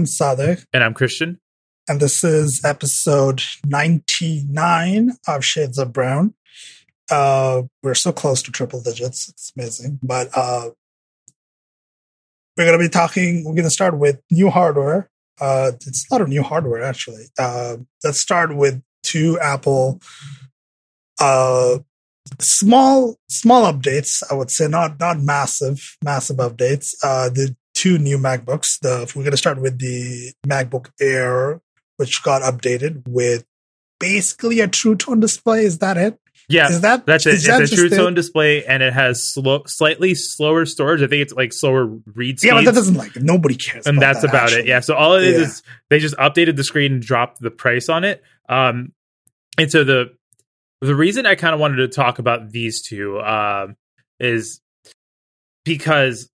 I'm Sadek. And I'm Christian. And this is episode 99 of Shades of Brown. Uh, we're so close to triple digits. It's amazing. But uh, we're going to be talking, we're going to start with new hardware. Uh, it's a lot of new hardware, actually. Uh, let's start with two Apple uh, small small updates i would say not not massive massive updates uh the two new macbooks the we're going to start with the macbook air which got updated with basically a true tone display is that it yeah, is that that's it. It's a true tone display, and it has slow, slightly slower storage. I think it's like slower read speeds. Yeah, but that doesn't like nobody cares. And that's that, about actually. it. Yeah. So all it is yeah. is they just updated the screen and dropped the price on it. Um, and so the the reason I kind of wanted to talk about these two um, is because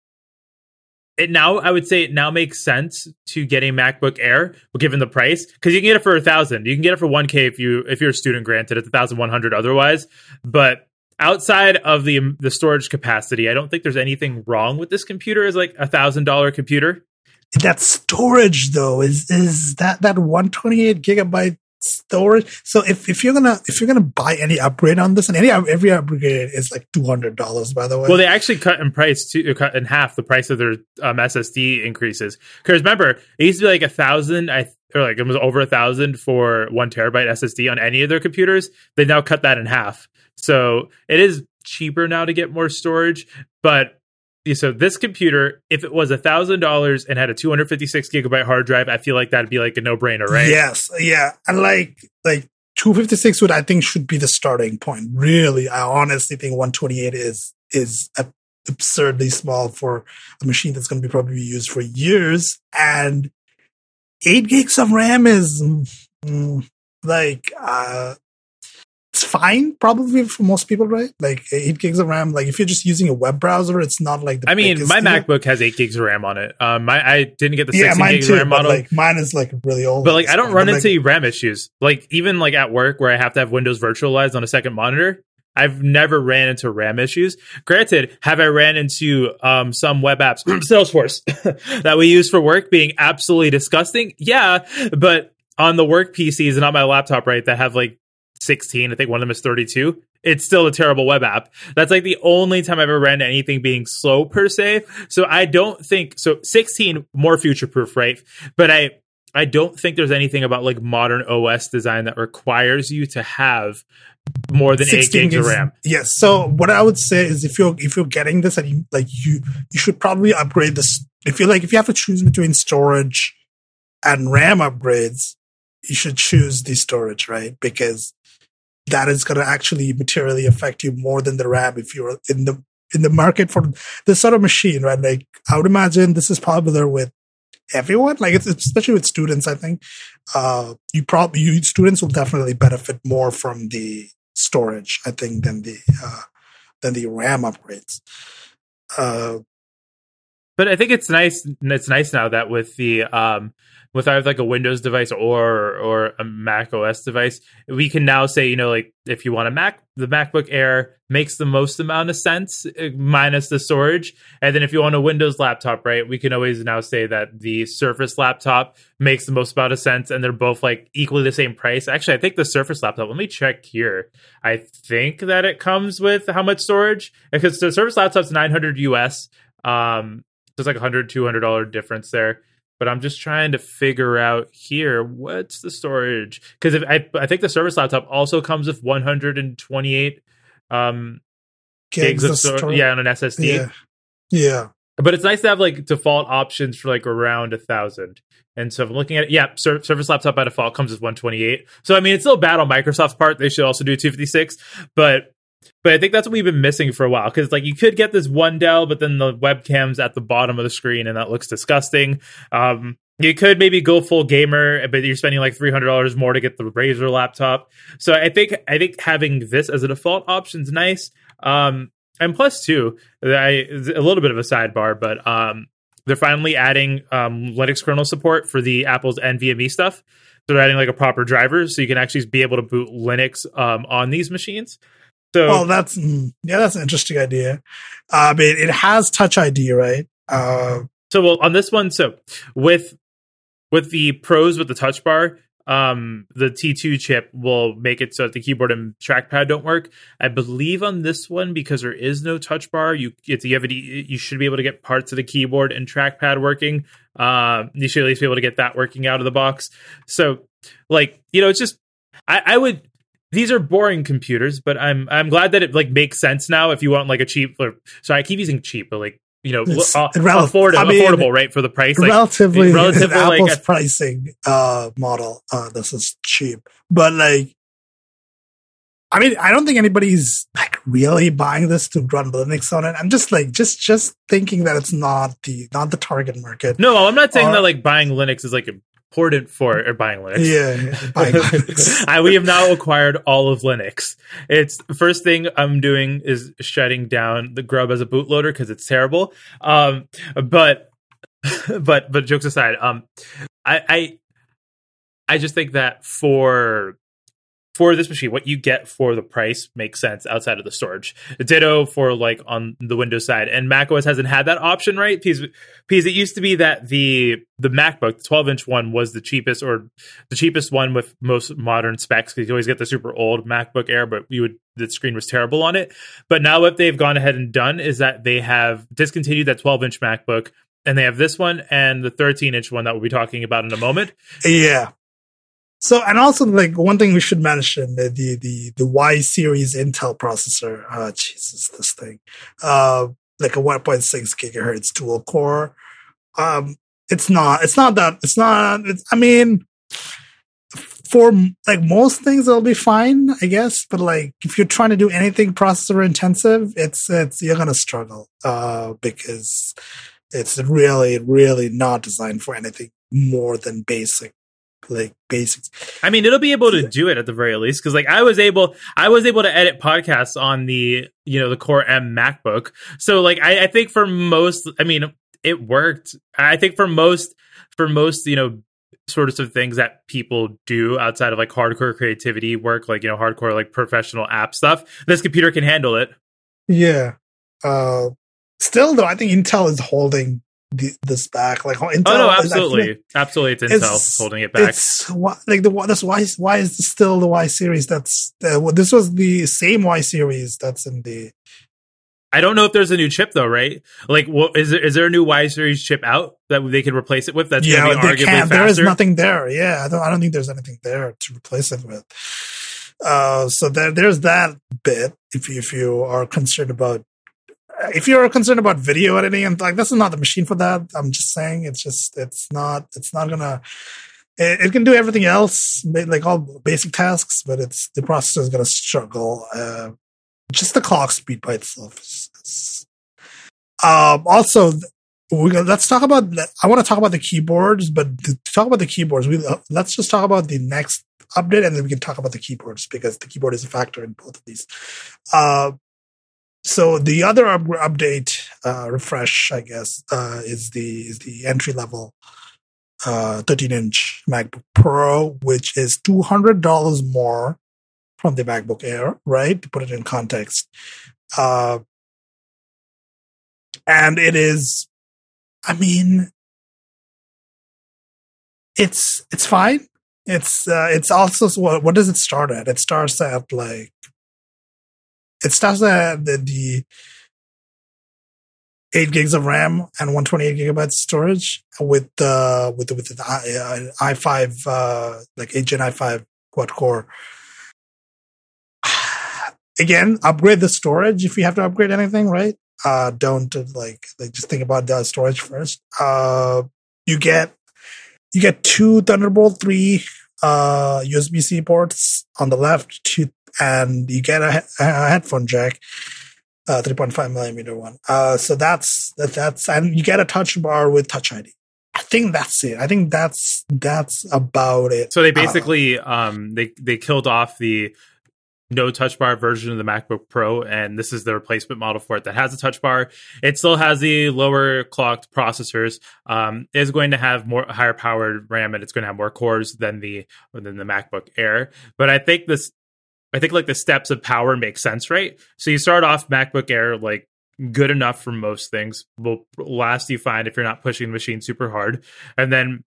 it now I would say it now makes sense to get a MacBook Air, given the price, because you can get it for a thousand. You can get it for one K if you if you're a student. Granted, it's a thousand one hundred otherwise, but outside of the the storage capacity, I don't think there's anything wrong with this computer as like a thousand dollar computer. That storage though is is that that one twenty eight gigabyte storage. So if, if you're gonna if you're gonna buy any upgrade on this, and any every upgrade is like two hundred dollars, by the way. Well, they actually cut in price to cut in half the price of their um, SSD increases. Because remember, it used to be like a thousand, I or like it was over a thousand for one terabyte SSD on any of their computers. They now cut that in half, so it is cheaper now to get more storage, but so this computer, if it was a thousand dollars and had a 256 gigabyte hard drive, I feel like that'd be like a no brainer, right? Yes, yeah, and like like 256 would I think should be the starting point. Really, I honestly think 128 is is absurdly small for a machine that's going to be probably used for years, and eight gigs of RAM is mm, like uh, fine probably for most people, right? Like eight gigs of RAM. Like if you're just using a web browser, it's not like the. I mean, my deal. MacBook has eight gigs of RAM on it. Um, my I didn't get the yeah, 16 gigs too, RAM model. Like mine is like really old. But like I don't run into like, RAM issues. Like even like at work where I have to have Windows virtualized on a second monitor. I've never ran into RAM issues. Granted, have I ran into um, some web apps, Salesforce, that we use for work being absolutely disgusting? Yeah, but on the work PCs and on my laptop, right, that have like 16. I think one of them is 32. It's still a terrible web app. That's like the only time I've ever ran anything being slow per se. So I don't think so. 16 more future proof, right? But I I don't think there's anything about like modern OS design that requires you to have more than eight gigs, gigs of RAM. Yes. So what I would say is if you're if you're getting this and you like you you should probably upgrade this. If you like if you have to choose between storage and RAM upgrades, you should choose the storage, right? Because that is going to actually materially affect you more than the RAM if you're in the in the market for this sort of machine, right? Like I would imagine this is popular with everyone, like it's especially with students. I think uh, you probably you students will definitely benefit more from the storage, I think, than the uh, than the RAM upgrades. Uh, but I think it's nice. It's nice now that with the um, with either like a Windows device or or a Mac OS device, we can now say, you know, like if you want a Mac, the MacBook Air makes the most amount of sense uh, minus the storage. And then if you want a Windows laptop, right, we can always now say that the Surface laptop makes the most amount of sense and they're both like equally the same price. Actually, I think the Surface laptop, let me check here. I think that it comes with how much storage? Because the Surface laptop's 900 US. Um, there's like a hundred, two hundred dollar difference there but I'm just trying to figure out here what's the storage because if I I think the Surface laptop also comes with 128 um gigs, gigs of storage, yeah, on an SSD. Yeah. yeah. But it's nice to have like default options for like around a thousand. And so if I'm looking at it, yeah, Sur- Surface laptop by default comes with 128. So I mean, it's still bad on Microsoft's part. They should also do 256, but but I think that's what we've been missing for a while because like you could get this one Dell, but then the webcam's at the bottom of the screen and that looks disgusting. Um, you could maybe go full gamer, but you're spending like three hundred dollars more to get the Razer laptop. So I think I think having this as a default option is nice. Um, and plus two, I, a little bit of a sidebar, but um, they're finally adding um, Linux kernel support for the Apple's NVMe stuff. So they're adding like a proper driver, so you can actually be able to boot Linux um, on these machines. So, well, that's mm, yeah, that's an interesting idea. I mean, it has Touch ID, right? Uh, so, well, on this one, so with with the pros with the touch bar, um, the T2 chip will make it so that the keyboard and trackpad don't work. I believe on this one because there is no touch bar, you it's you have it, you should be able to get parts of the keyboard and trackpad working. Uh, you should at least be able to get that working out of the box. So, like you know, it's just I, I would these are boring computers, but I'm I'm glad that it like makes sense now. If you want like a cheap, or, sorry, I keep using cheap, but like you know, uh, rel- affordable, I mean, affordable, right, for the price. Like, relatively, relatively, Apple's like, pricing uh, model. Uh, this is cheap, but like, I mean, I don't think anybody's like really buying this to run Linux on it. I'm just like, just just thinking that it's not the not the target market. No, I'm not saying or, that like buying Linux is like a important for or buying Linux. Yeah, buying Linux. I, we have now acquired all of Linux. It's first thing I'm doing is shutting down the Grub as a bootloader because it's terrible. Um, but but but jokes aside, um, I I I just think that for for this machine, what you get for the price makes sense outside of the storage. Ditto for like on the Windows side, and Mac OS hasn't had that option, right? Because because it used to be that the the MacBook, the 12 inch one, was the cheapest or the cheapest one with most modern specs. Because you always get the super old MacBook Air, but you would the screen was terrible on it. But now what they've gone ahead and done is that they have discontinued that 12 inch MacBook. And they have this one and the 13 inch one that we'll be talking about in a moment. Yeah. So, and also like one thing we should mention the, the, the, the Y series Intel processor. Uh, Jesus, this thing, uh, like a 1.6 gigahertz dual core. Um, it's not, it's not that, it's not, it's, I mean, for like most things, it'll be fine, I guess. But like, if you're trying to do anything processor intensive, it's, it's, you're to struggle, uh, because it's really, really not designed for anything more than basic like basics. I mean, it'll be able to do it at the very least because like I was able, I was able to edit podcasts on the you know the Core M MacBook. So like I, I think for most, I mean, it worked. I think for most, for most, you know, sort of things that people do outside of like hardcore creativity work, like you know, hardcore like professional app stuff. This computer can handle it. Yeah. Uh, still though, I think Intel is holding this back. Like Intel, oh no, absolutely, absolutely, it's Intel it's, holding it back. It's like the that's why why is this still the Y series? That's well, this was the same Y series that's in the. I don't know if there's a new chip though, right? Like, what is there? Is there a new Y series chip out that they could replace it with? That's yeah, they can't. There is nothing there. Yeah, I don't. I don't think there's anything there to replace it with. Uh, so there, there's that bit. If you, if you are concerned about if you're concerned about video editing and like this is not the machine for that i'm just saying it's just it's not it's not gonna it, it can do everything else like all basic tasks but it's the processor is gonna struggle uh, just the clock speed by itself is, is, um, also we let's talk about i want to talk about the keyboards but to talk about the keyboards we uh, let's just talk about the next update and then we can talk about the keyboards because the keyboard is a factor in both of these. Uh, so the other up- update, uh, refresh, I guess, uh, is the is the entry level uh, 13 inch MacBook Pro, which is two hundred dollars more from the MacBook Air, right? To put it in context, uh, and it is, I mean, it's it's fine. It's uh, it's also what what does it start at? It starts at like it starts at the, the eight gigs of RAM and 128 gigabytes storage with uh with the, with the i i5 uh like 8 gen i5 quad core. Again, upgrade the storage if you have to upgrade anything, right? Uh, don't uh, like, like just think about the storage first. Uh, you get you get two Thunderbolt three uh USB C ports on the left, two and you get a, a headphone jack, uh, 3.5 millimeter one. Uh, so that's, that, that's, and you get a touch bar with touch ID. I think that's it. I think that's, that's about it. So they uh, basically, um, they, they killed off the, no touch bar version of the MacBook Pro, and this is the replacement model for it that has a touch bar. It still has the lower clocked processors. Um, is going to have more higher powered RAM, and it's going to have more cores than the than the MacBook Air. But I think this I think like the steps of power make sense, right? So you start off MacBook Air like good enough for most things will last you fine if you're not pushing the machine super hard and then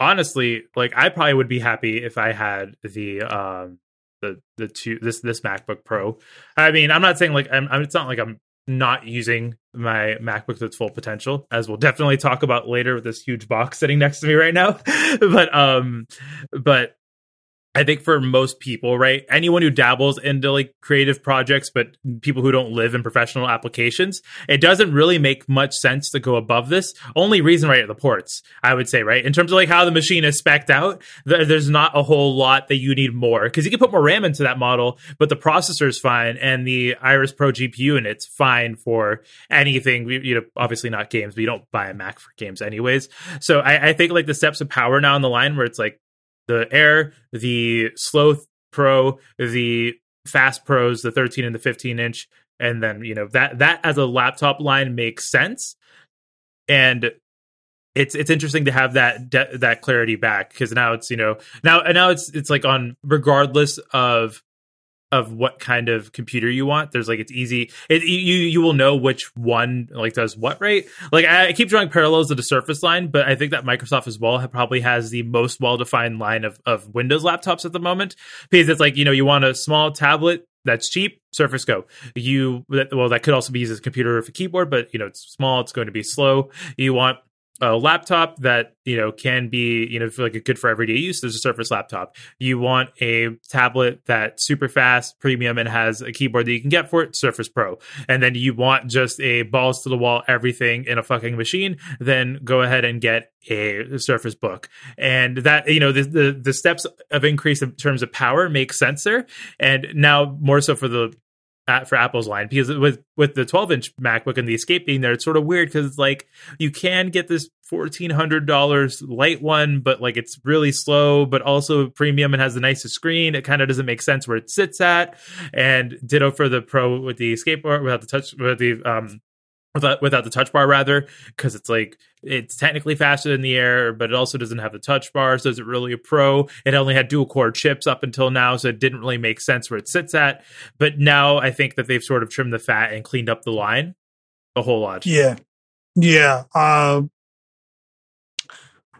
honestly, like I probably would be happy if I had the um the the two this this MacBook Pro. I mean, I'm not saying like I'm, I'm it's not like I'm not using my MacBook to its full potential, as we'll definitely talk about later with this huge box sitting next to me right now. but um, but I think for most people, right, anyone who dabbles into like creative projects, but people who don't live in professional applications, it doesn't really make much sense to go above this. Only reason, right, are the ports, I would say, right, in terms of like how the machine is specced out, there's not a whole lot that you need more because you can put more RAM into that model, but the processor is fine and the Iris Pro GPU and it's fine for anything. You know, obviously not games, but you don't buy a Mac for games anyways. So I, I think like the steps of power now on the line where it's like the Air, the Sloth Pro, the Fast Pros, the 13 and the 15 inch, and then you know that that as a laptop line makes sense, and it's it's interesting to have that de- that clarity back because now it's you know now and now it's it's like on regardless of of what kind of computer you want. There's like it's easy. It, you you will know which one like does what right. Like I, I keep drawing parallels to the Surface line, but I think that Microsoft as well probably has the most well defined line of of Windows laptops at the moment because it's like you know you want a small tablet that's cheap surface go you well that could also be used as a computer with a keyboard but you know it's small it's going to be slow you want a laptop that you know can be you know like a good for everyday use there's a surface laptop. You want a tablet that's super fast premium and has a keyboard that you can get for it surface pro. And then you want just a balls to the wall everything in a fucking machine then go ahead and get a surface book. And that you know the, the the steps of increase in terms of power make sense there. And now more so for the at, for Apple's line because with with the 12 inch MacBook and the Escape being there, it's sort of weird because it's like you can get this fourteen hundred dollars light one, but like it's really slow, but also premium and has the nicest screen. It kind of doesn't make sense where it sits at. And ditto for the Pro with the Escape without the touch with the um without without the touch bar rather because it's like it's technically faster than the air but it also doesn't have the touch bar so is it really a pro? It only had dual core chips up until now so it didn't really make sense where it sits at. But now i think that they've sort of trimmed the fat and cleaned up the line a whole lot. Yeah. Yeah uh,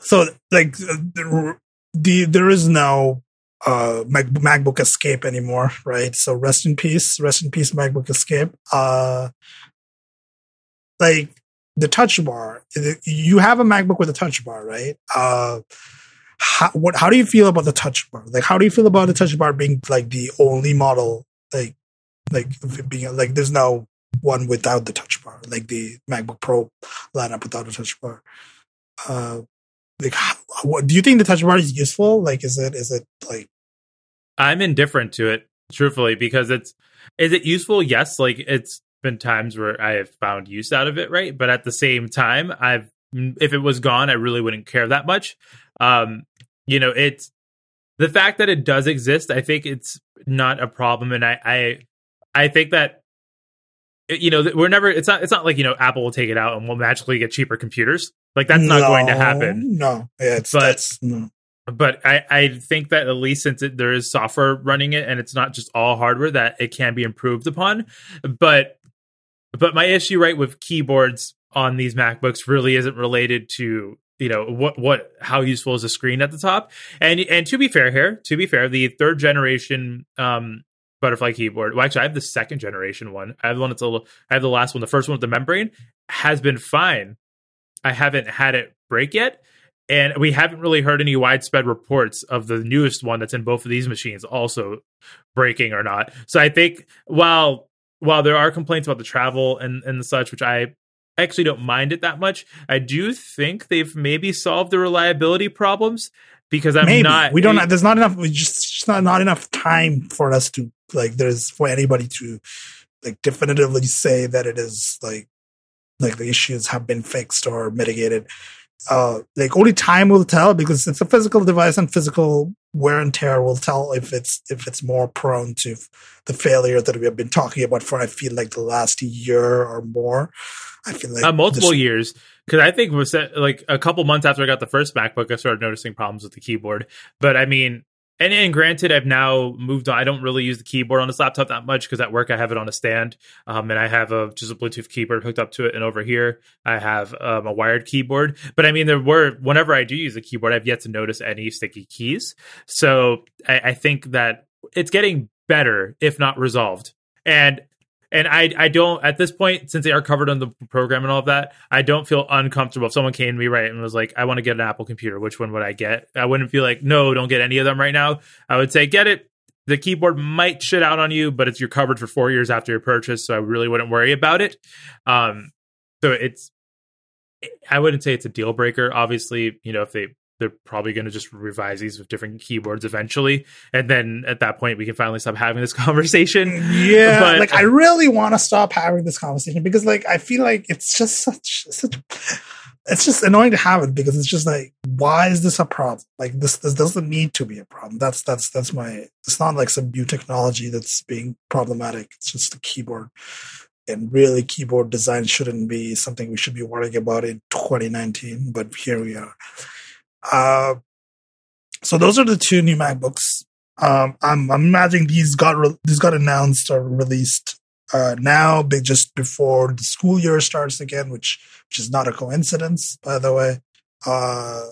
so like the, the there is no uh Mac, macbook escape anymore right? So rest in peace rest in peace macbook escape. Uh like the touch bar. You have a MacBook with a touch bar, right? Uh, how, what? How do you feel about the touch bar? Like, how do you feel about the touch bar being like the only model? Like, like being like there's no one without the touch bar, like the MacBook Pro lineup without a touch bar. Uh, like, how, what do you think the touch bar is useful? Like, is it is it like? I'm indifferent to it, truthfully, because it's is it useful? Yes, like it's been times where I have found use out of it, right? But at the same time, I've if it was gone, I really wouldn't care that much. Um, you know, it's the fact that it does exist. I think it's not a problem, and I I I think that you know we're never. It's not. It's not like you know Apple will take it out and we'll magically get cheaper computers. Like that's no, not going to happen. No, yeah, it's but, no but I, I think that at least since it, there is software running it and it's not just all hardware that it can be improved upon but but my issue, right, with keyboards on these MacBooks really isn't related to you know what what how useful is a screen at the top. And and to be fair here, to be fair, the third generation um butterfly keyboard. Well, actually, I have the second generation one. I have the one that's a little. I have the last one. The first one with the membrane has been fine. I haven't had it break yet, and we haven't really heard any widespread reports of the newest one that's in both of these machines also breaking or not. So I think while while there are complaints about the travel and and such, which I actually don't mind it that much, I do think they've maybe solved the reliability problems because I'm maybe. not. We don't. There's not enough. Just, just not not enough time for us to like. There's for anybody to like definitively say that it is like like the issues have been fixed or mitigated uh, like only time will tell because it's a physical device and physical wear and tear will tell if it's if it's more prone to the failure that we have been talking about for I feel like the last year or more. I feel like uh, multiple this- years because I think was like a couple months after I got the first MacBook, I started noticing problems with the keyboard. But I mean, and, and granted, I've now moved on. I don't really use the keyboard on this laptop that much because at work I have it on a stand, um, and I have a just a Bluetooth keyboard hooked up to it. And over here I have um, a wired keyboard. But I mean, there were whenever I do use a keyboard, I've yet to notice any sticky keys. So I, I think that it's getting better, if not resolved. And and I I don't at this point since they are covered on the program and all of that, I don't feel uncomfortable. If someone came to me right and was like, "I want to get an Apple computer, which one would I get?" I wouldn't feel like, "No, don't get any of them right now." I would say, "Get it." The keyboard might shit out on you, but it's you're covered for four years after your purchase, so I really wouldn't worry about it. Um, so it's I wouldn't say it's a deal breaker. Obviously, you know, if they they're probably going to just revise these with different keyboards eventually, and then at that point we can finally stop having this conversation. Yeah, but, like I really want to stop having this conversation because like I feel like it's just such such. It's just annoying to have it because it's just like, why is this a problem? Like this, this doesn't need to be a problem. That's that's that's my. It's not like some new technology that's being problematic. It's just a keyboard and really keyboard design shouldn't be something we should be worrying about in 2019 but here we are uh, so those are the two new MacBooks. Um, I'm, I'm imagining these got re- these got announced or released uh, now, just before the school year starts again, which which is not a coincidence, by the way. Uh,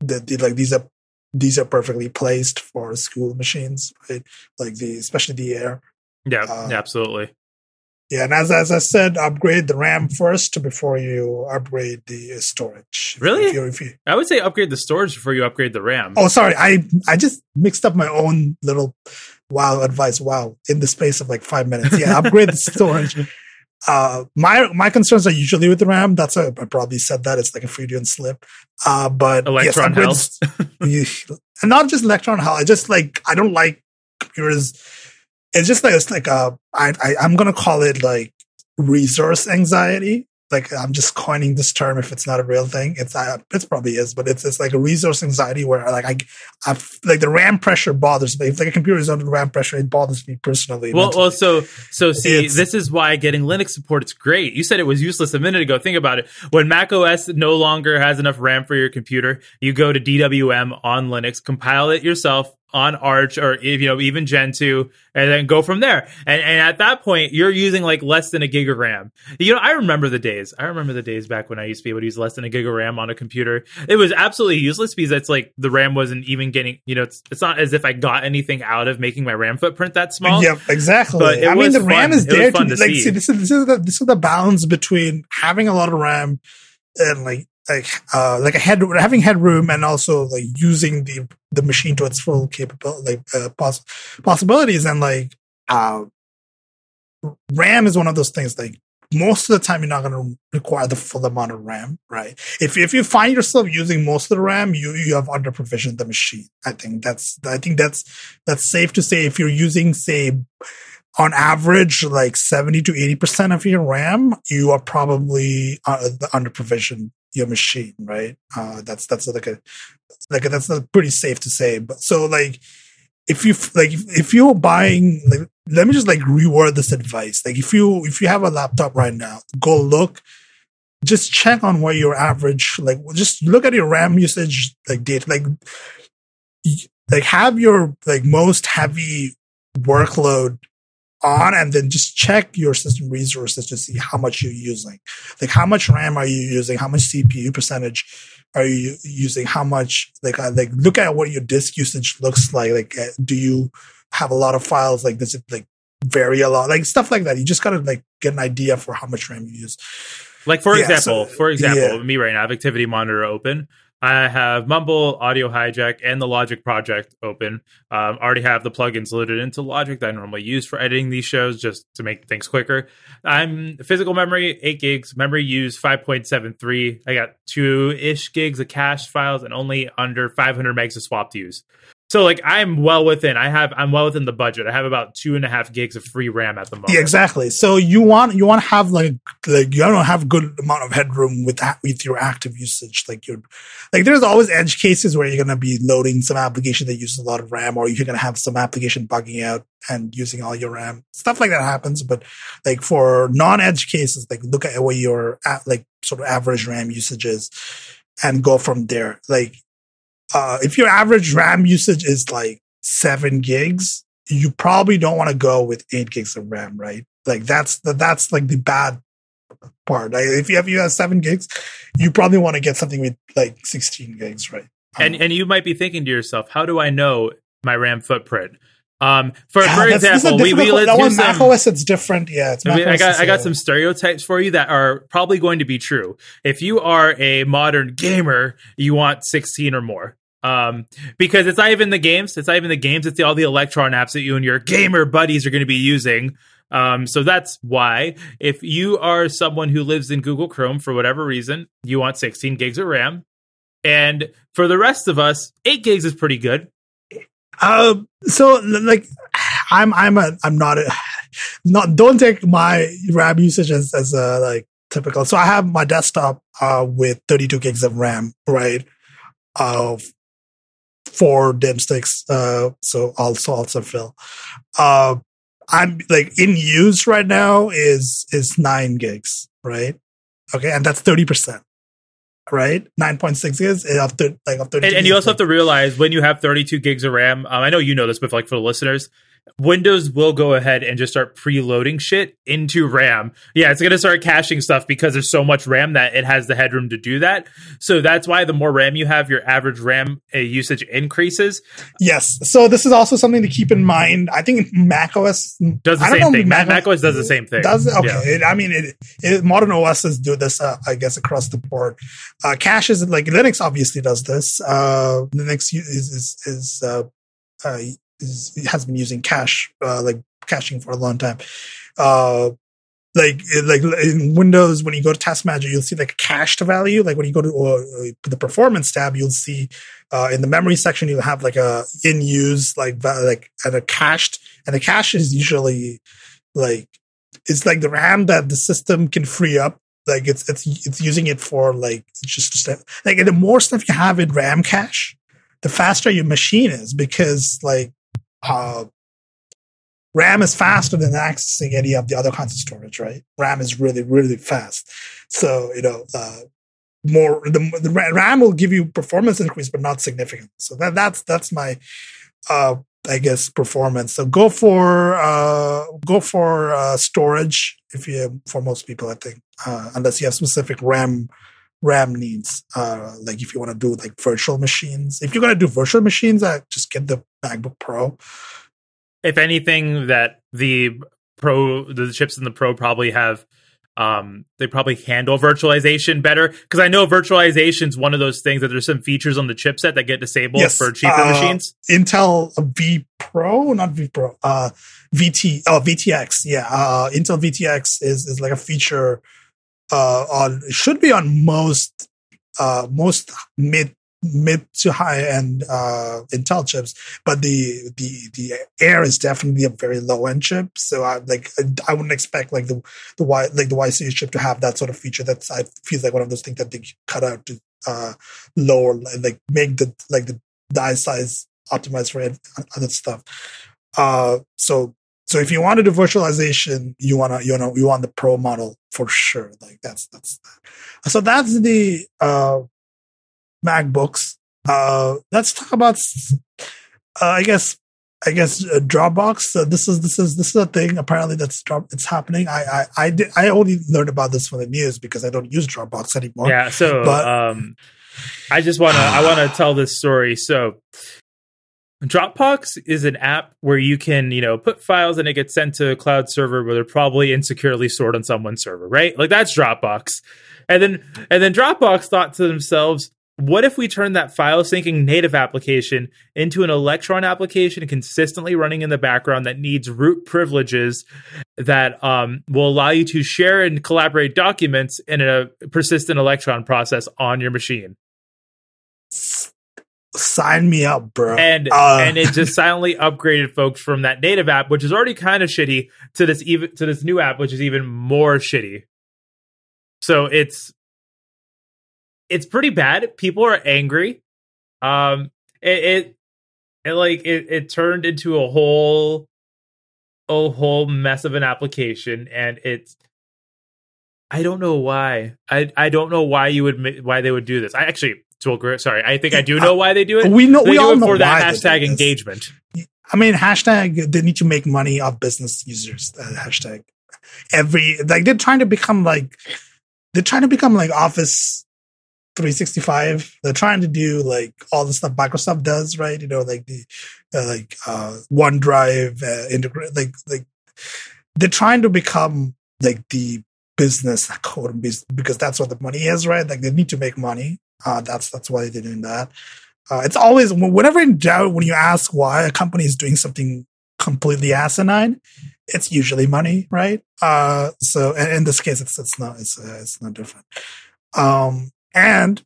the, the, like these are these are perfectly placed for school machines, right? Like the especially the Air. Yeah, uh, absolutely. Yeah, and as as I said, upgrade the RAM first before you upgrade the storage. Really? If you, if you, I would say upgrade the storage before you upgrade the RAM. Oh, sorry, I I just mixed up my own little wow advice. Wow, in the space of like five minutes. Yeah, upgrade the storage. Uh, my my concerns are usually with the RAM. That's a, I probably said that it's like a Freudian slip. Uh, but electron yes, health, and not just electron health. I just like I don't like computers it's just like it's like a I, I I'm gonna call it like resource anxiety. Like I'm just coining this term if it's not a real thing. It's uh, it probably is, but it's it's like a resource anxiety where like I I like the RAM pressure bothers me. If like a computer is under RAM pressure, it bothers me personally. Well, well, so so see, it's, this is why getting Linux support is great. You said it was useless a minute ago. Think about it. When Mac OS no longer has enough RAM for your computer, you go to DWM on Linux, compile it yourself, on Arch or you know even Gentoo and then go from there. And and at that point you're using like less than a gig of RAM. You know, I remember the days. I remember the days back when I used to be able to use less than a gig of RAM on a computer. It was absolutely useless because it's like the RAM wasn't even getting, you know, it's it's not as if I got anything out of making my RAM footprint that small. Yep, exactly. But I mean the fun. RAM is there to, to like see. see this is this is the this is the balance between having a lot of RAM and like like uh like a head having headroom and also like using the the machine to its full capability like uh, poss- possibilities and like uh ram is one of those things like most of the time you're not going to require the full amount of ram right? If if you find yourself using most of the ram you you have under provisioned the machine. I think that's i think that's that's safe to say if you're using say on average, like 70 to 80% of your RAM, you are probably uh, under provision your machine, right? Uh, that's that's like a like a, that's pretty safe to say. But so like if you like if, if you're buying like let me just like reword this advice. Like if you if you have a laptop right now, go look just check on what your average like just look at your RAM usage like data like like have your like most heavy workload on and then just check your system resources to see how much you're using. Like how much RAM are you using? How much CPU percentage are you using? How much like uh, like look at what your disk usage looks like. Like uh, do you have a lot of files? Like does it like vary a lot? Like stuff like that. You just gotta like get an idea for how much RAM you use. Like for yeah, example, so, for example, yeah. me right now, I have Activity Monitor open. I have Mumble, Audio Hijack, and the Logic project open. Um, already have the plugins loaded into Logic that I normally use for editing these shows just to make things quicker. I'm physical memory, 8 gigs, memory use 5.73. I got two ish gigs of cache files and only under 500 megs of swap to use. So like I'm well within. I have I'm well within the budget. I have about two and a half gigs of free RAM at the moment. Yeah, exactly. So you want you want to have like like you don't have good amount of headroom with that with your active usage. Like you're like there's always edge cases where you're gonna be loading some application that uses a lot of RAM, or you're gonna have some application bugging out and using all your RAM. Stuff like that happens. But like for non-edge cases, like look at what your like sort of average RAM usage is and go from there. Like uh, if your average RAM usage is like seven gigs, you probably don't want to go with eight gigs of RAM, right? Like that's the, that's like the bad part. Like if you have you have seven gigs, you probably want to get something with like 16 gigs, right? And Um, and you might be thinking to yourself, how do I know my RAM footprint? Um, for yeah, for that's- this is a example, we, we that one some- Mac OS it's different. Yeah, it's I, Mac mean, I got I got some stereotypes for you that are probably going to be true. If you are a modern gamer, you want 16 or more. Um, because it's not even the games, it's not even the games, it's the, all the Electron apps that you and your gamer buddies are going to be using. Um, so that's why if you are someone who lives in Google Chrome for whatever reason, you want 16 gigs of RAM. And for the rest of us, 8 gigs is pretty good. Uh, so like, I'm I'm a I'm not a not don't take my RAM usage as as a like typical. So I have my desktop uh with 32 gigs of RAM, right? Of four DIMM sticks. Uh, so also also fill. Uh, I'm like in use right now is is nine gigs, right? Okay, and that's 30 percent. Right, nine point six gigs of thir- like of thirty. And, and you also have to realize when you have 32 gigs of RAM, um, I know you know this, but like for the listeners, Windows will go ahead and just start preloading shit into RAM. Yeah, it's going to start caching stuff because there's so much RAM that it has the headroom to do that. So that's why the more RAM you have, your average RAM uh, usage increases. Yes. So this is also something to keep in mind. I think Mac OS Does the I don't same thing. Mac, OS does the same thing. Does it? Okay. Yeah. It, I mean, it, it, modern OSs do this, uh, I guess, across the board. Uh, cache is like Linux obviously does this. Uh, Linux is is, is, uh, uh, is has been using cache, uh, like caching for a long time. Uh, like like in Windows, when you go to Task Manager, you'll see like a cached value. Like when you go to uh, the Performance tab, you'll see uh, in the memory section you'll have like a in use like like and a cached, and the cache is usually like it's like the RAM that the system can free up. Like it's it's it's using it for like just stuff. Like the more stuff you have in RAM cache, the faster your machine is because like uh RAM is faster than accessing any of the other kinds of storage, right? RAM is really, really fast. So, you know, uh, more, the, the RAM will give you performance increase, but not significant. So that, that's, that's my, uh, I guess performance. So go for, uh, go for, uh, storage if you, for most people, I think, uh, unless you have specific RAM, RAM needs. Uh, like if you want to do like virtual machines, if you're to do virtual machines, uh, just get the MacBook Pro. if anything, that the pro the chips in the pro probably have um they probably handle virtualization better because I know virtualization is one of those things that there's some features on the chipset that get disabled Yes, for cheaper uh, machines. Intel V Pro, not V Pro, uh, VT, oh, VTX. Yeah. Uh, Intel VTX is, is like a feature, uh, on, it should be on most, uh, most mid, mid to high end, uh, Intel chips, but the, the, the Air is definitely a very low end chip. So I like, I wouldn't expect like the, the Y, like the Y series chip to have that sort of feature. That's, I feels like one of those things that they cut out to, uh, lower, like make the, like the die size optimized for other stuff. Uh, so so if you want to do virtualization, you wanna you know you want the pro model for sure. Like that's that's so that's the uh, MacBooks. Uh, let's talk about uh, I guess I guess uh, Dropbox. Uh, this is this is this is a thing apparently that's drop it's happening. I I I, did, I only learned about this from the news because I don't use Dropbox anymore. Yeah, so but- um I just want to I want to tell this story. So Dropbox is an app where you can, you know, put files and it gets sent to a cloud server where they're probably insecurely stored on someone's server, right? Like that's Dropbox. And then and then Dropbox thought to themselves, what if we turn that file syncing native application into an Electron application consistently running in the background that needs root privileges that um, will allow you to share and collaborate documents in a persistent Electron process on your machine? Sign me up, bro. and Uh, and it just silently upgraded folks from that native app, which is already kind of shitty, to this even to this new app, which is even more shitty. So it's it's pretty bad. People are angry. Um, it it, it like it, it turned into a whole a whole mess of an application, and it's. I don't know why. I I don't know why you would why they would do this. I actually. Sorry, I think I do know why they do it. We know They we do all it know for that why they do hashtag engagement. I mean, hashtag they need to make money off business users. Uh, hashtag every like they're trying to become like they're trying to become like Office 365. They're trying to do like all the stuff Microsoft does, right? You know, like the uh, like uh, OneDrive uh, integrate, like like they're trying to become like the business and business because that's what the money is, right? Like they need to make money. Uh, that's that's why they're doing that. Uh, it's always whenever in doubt when you ask why a company is doing something completely asinine, it's usually money, right? Uh, so in this case, it's it's not it's uh, it's not different. Um, and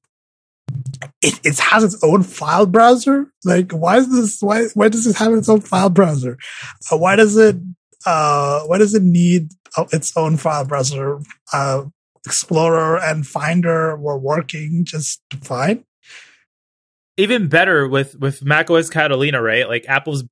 it, it has its own file browser. Like, why is this? Why why does this have its own file browser? Uh, why does it? Uh, why does it need uh, its own file browser? Uh, Explorer and Finder were working just fine. Even better with with macOS Catalina, right? Like Apple's,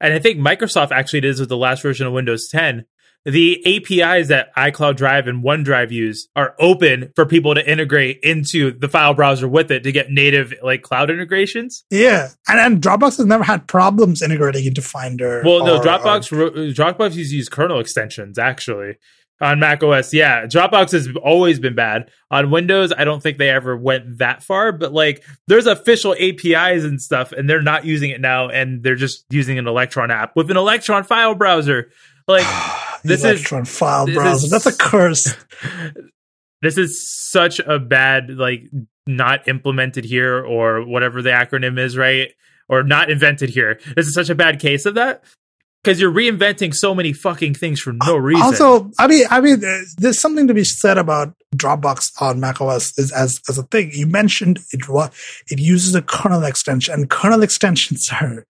and I think Microsoft actually did this with the last version of Windows 10. The APIs that iCloud Drive and OneDrive use are open for people to integrate into the file browser with it to get native like cloud integrations. Yeah, and and Dropbox has never had problems integrating into Finder. Well, no, or- Dropbox ro- Dropbox uses use kernel extensions actually on Mac OS. Yeah, Dropbox has always been bad on Windows. I don't think they ever went that far, but like there's official APIs and stuff, and they're not using it now, and they're just using an Electron app with an Electron file browser. Like this is- Electron file browser. is- That's a curse. this is such a bad like not implemented here or whatever the acronym is, right? Or not invented here. This is such a bad case of that. Because you're reinventing so many fucking things for no reason. Also, I mean, I mean, uh, there's something to be said about Dropbox on macOS is as as a thing. You mentioned it wa- it uses a kernel extension, and kernel extensions are.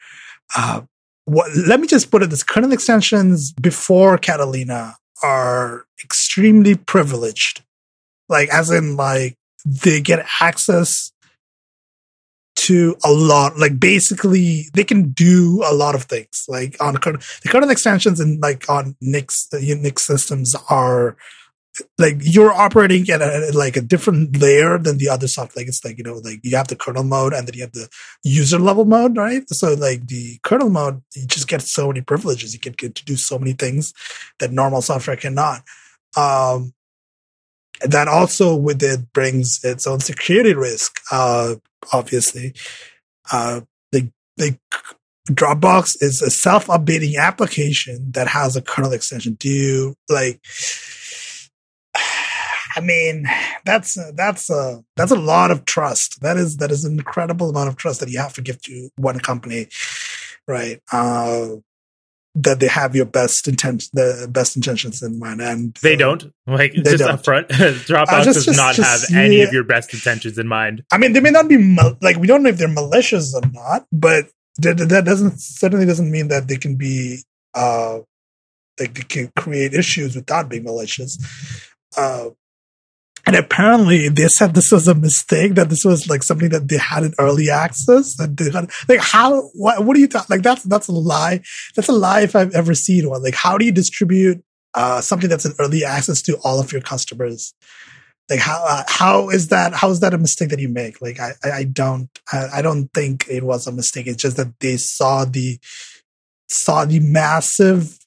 Uh, what, let me just put it this: kernel extensions before Catalina are extremely privileged, like as in like they get access to a lot like basically they can do a lot of things. Like on the kernel extensions and like on Nix Unix systems are like you're operating at a, like a different layer than the other stuff. Like it's like you know like you have the kernel mode and then you have the user level mode, right? So like the kernel mode, you just get so many privileges. You can get to do so many things that normal software cannot. Um, that also with it brings its own security risk. Uh, obviously, uh, the the Dropbox is a self-updating application that has a kernel extension. Do you like? I mean, that's a, that's a that's a lot of trust. That is that is an incredible amount of trust that you have to give to one company, right? Uh, that they have your best intent, the best intentions in mind, and they uh, don't. Like They just don't. up Dropbox Uh, just- does just- not just- have any yeah. of your best intentions in mind. I mean, they may not be mal- like we don't know if they're malicious or not, but that, that doesn't certainly doesn't mean that they can be uh like they can create issues without being malicious. Uh, and apparently, they said this was a mistake. That this was like something that they had in early access. They had, like how? What? What are you talking? Like that's that's a lie. That's a lie if I've ever seen one. Like how do you distribute uh, something that's in early access to all of your customers? like how uh, how is that how is that a mistake that you make like i i, I don't I, I don't think it was a mistake it's just that they saw the saw the massive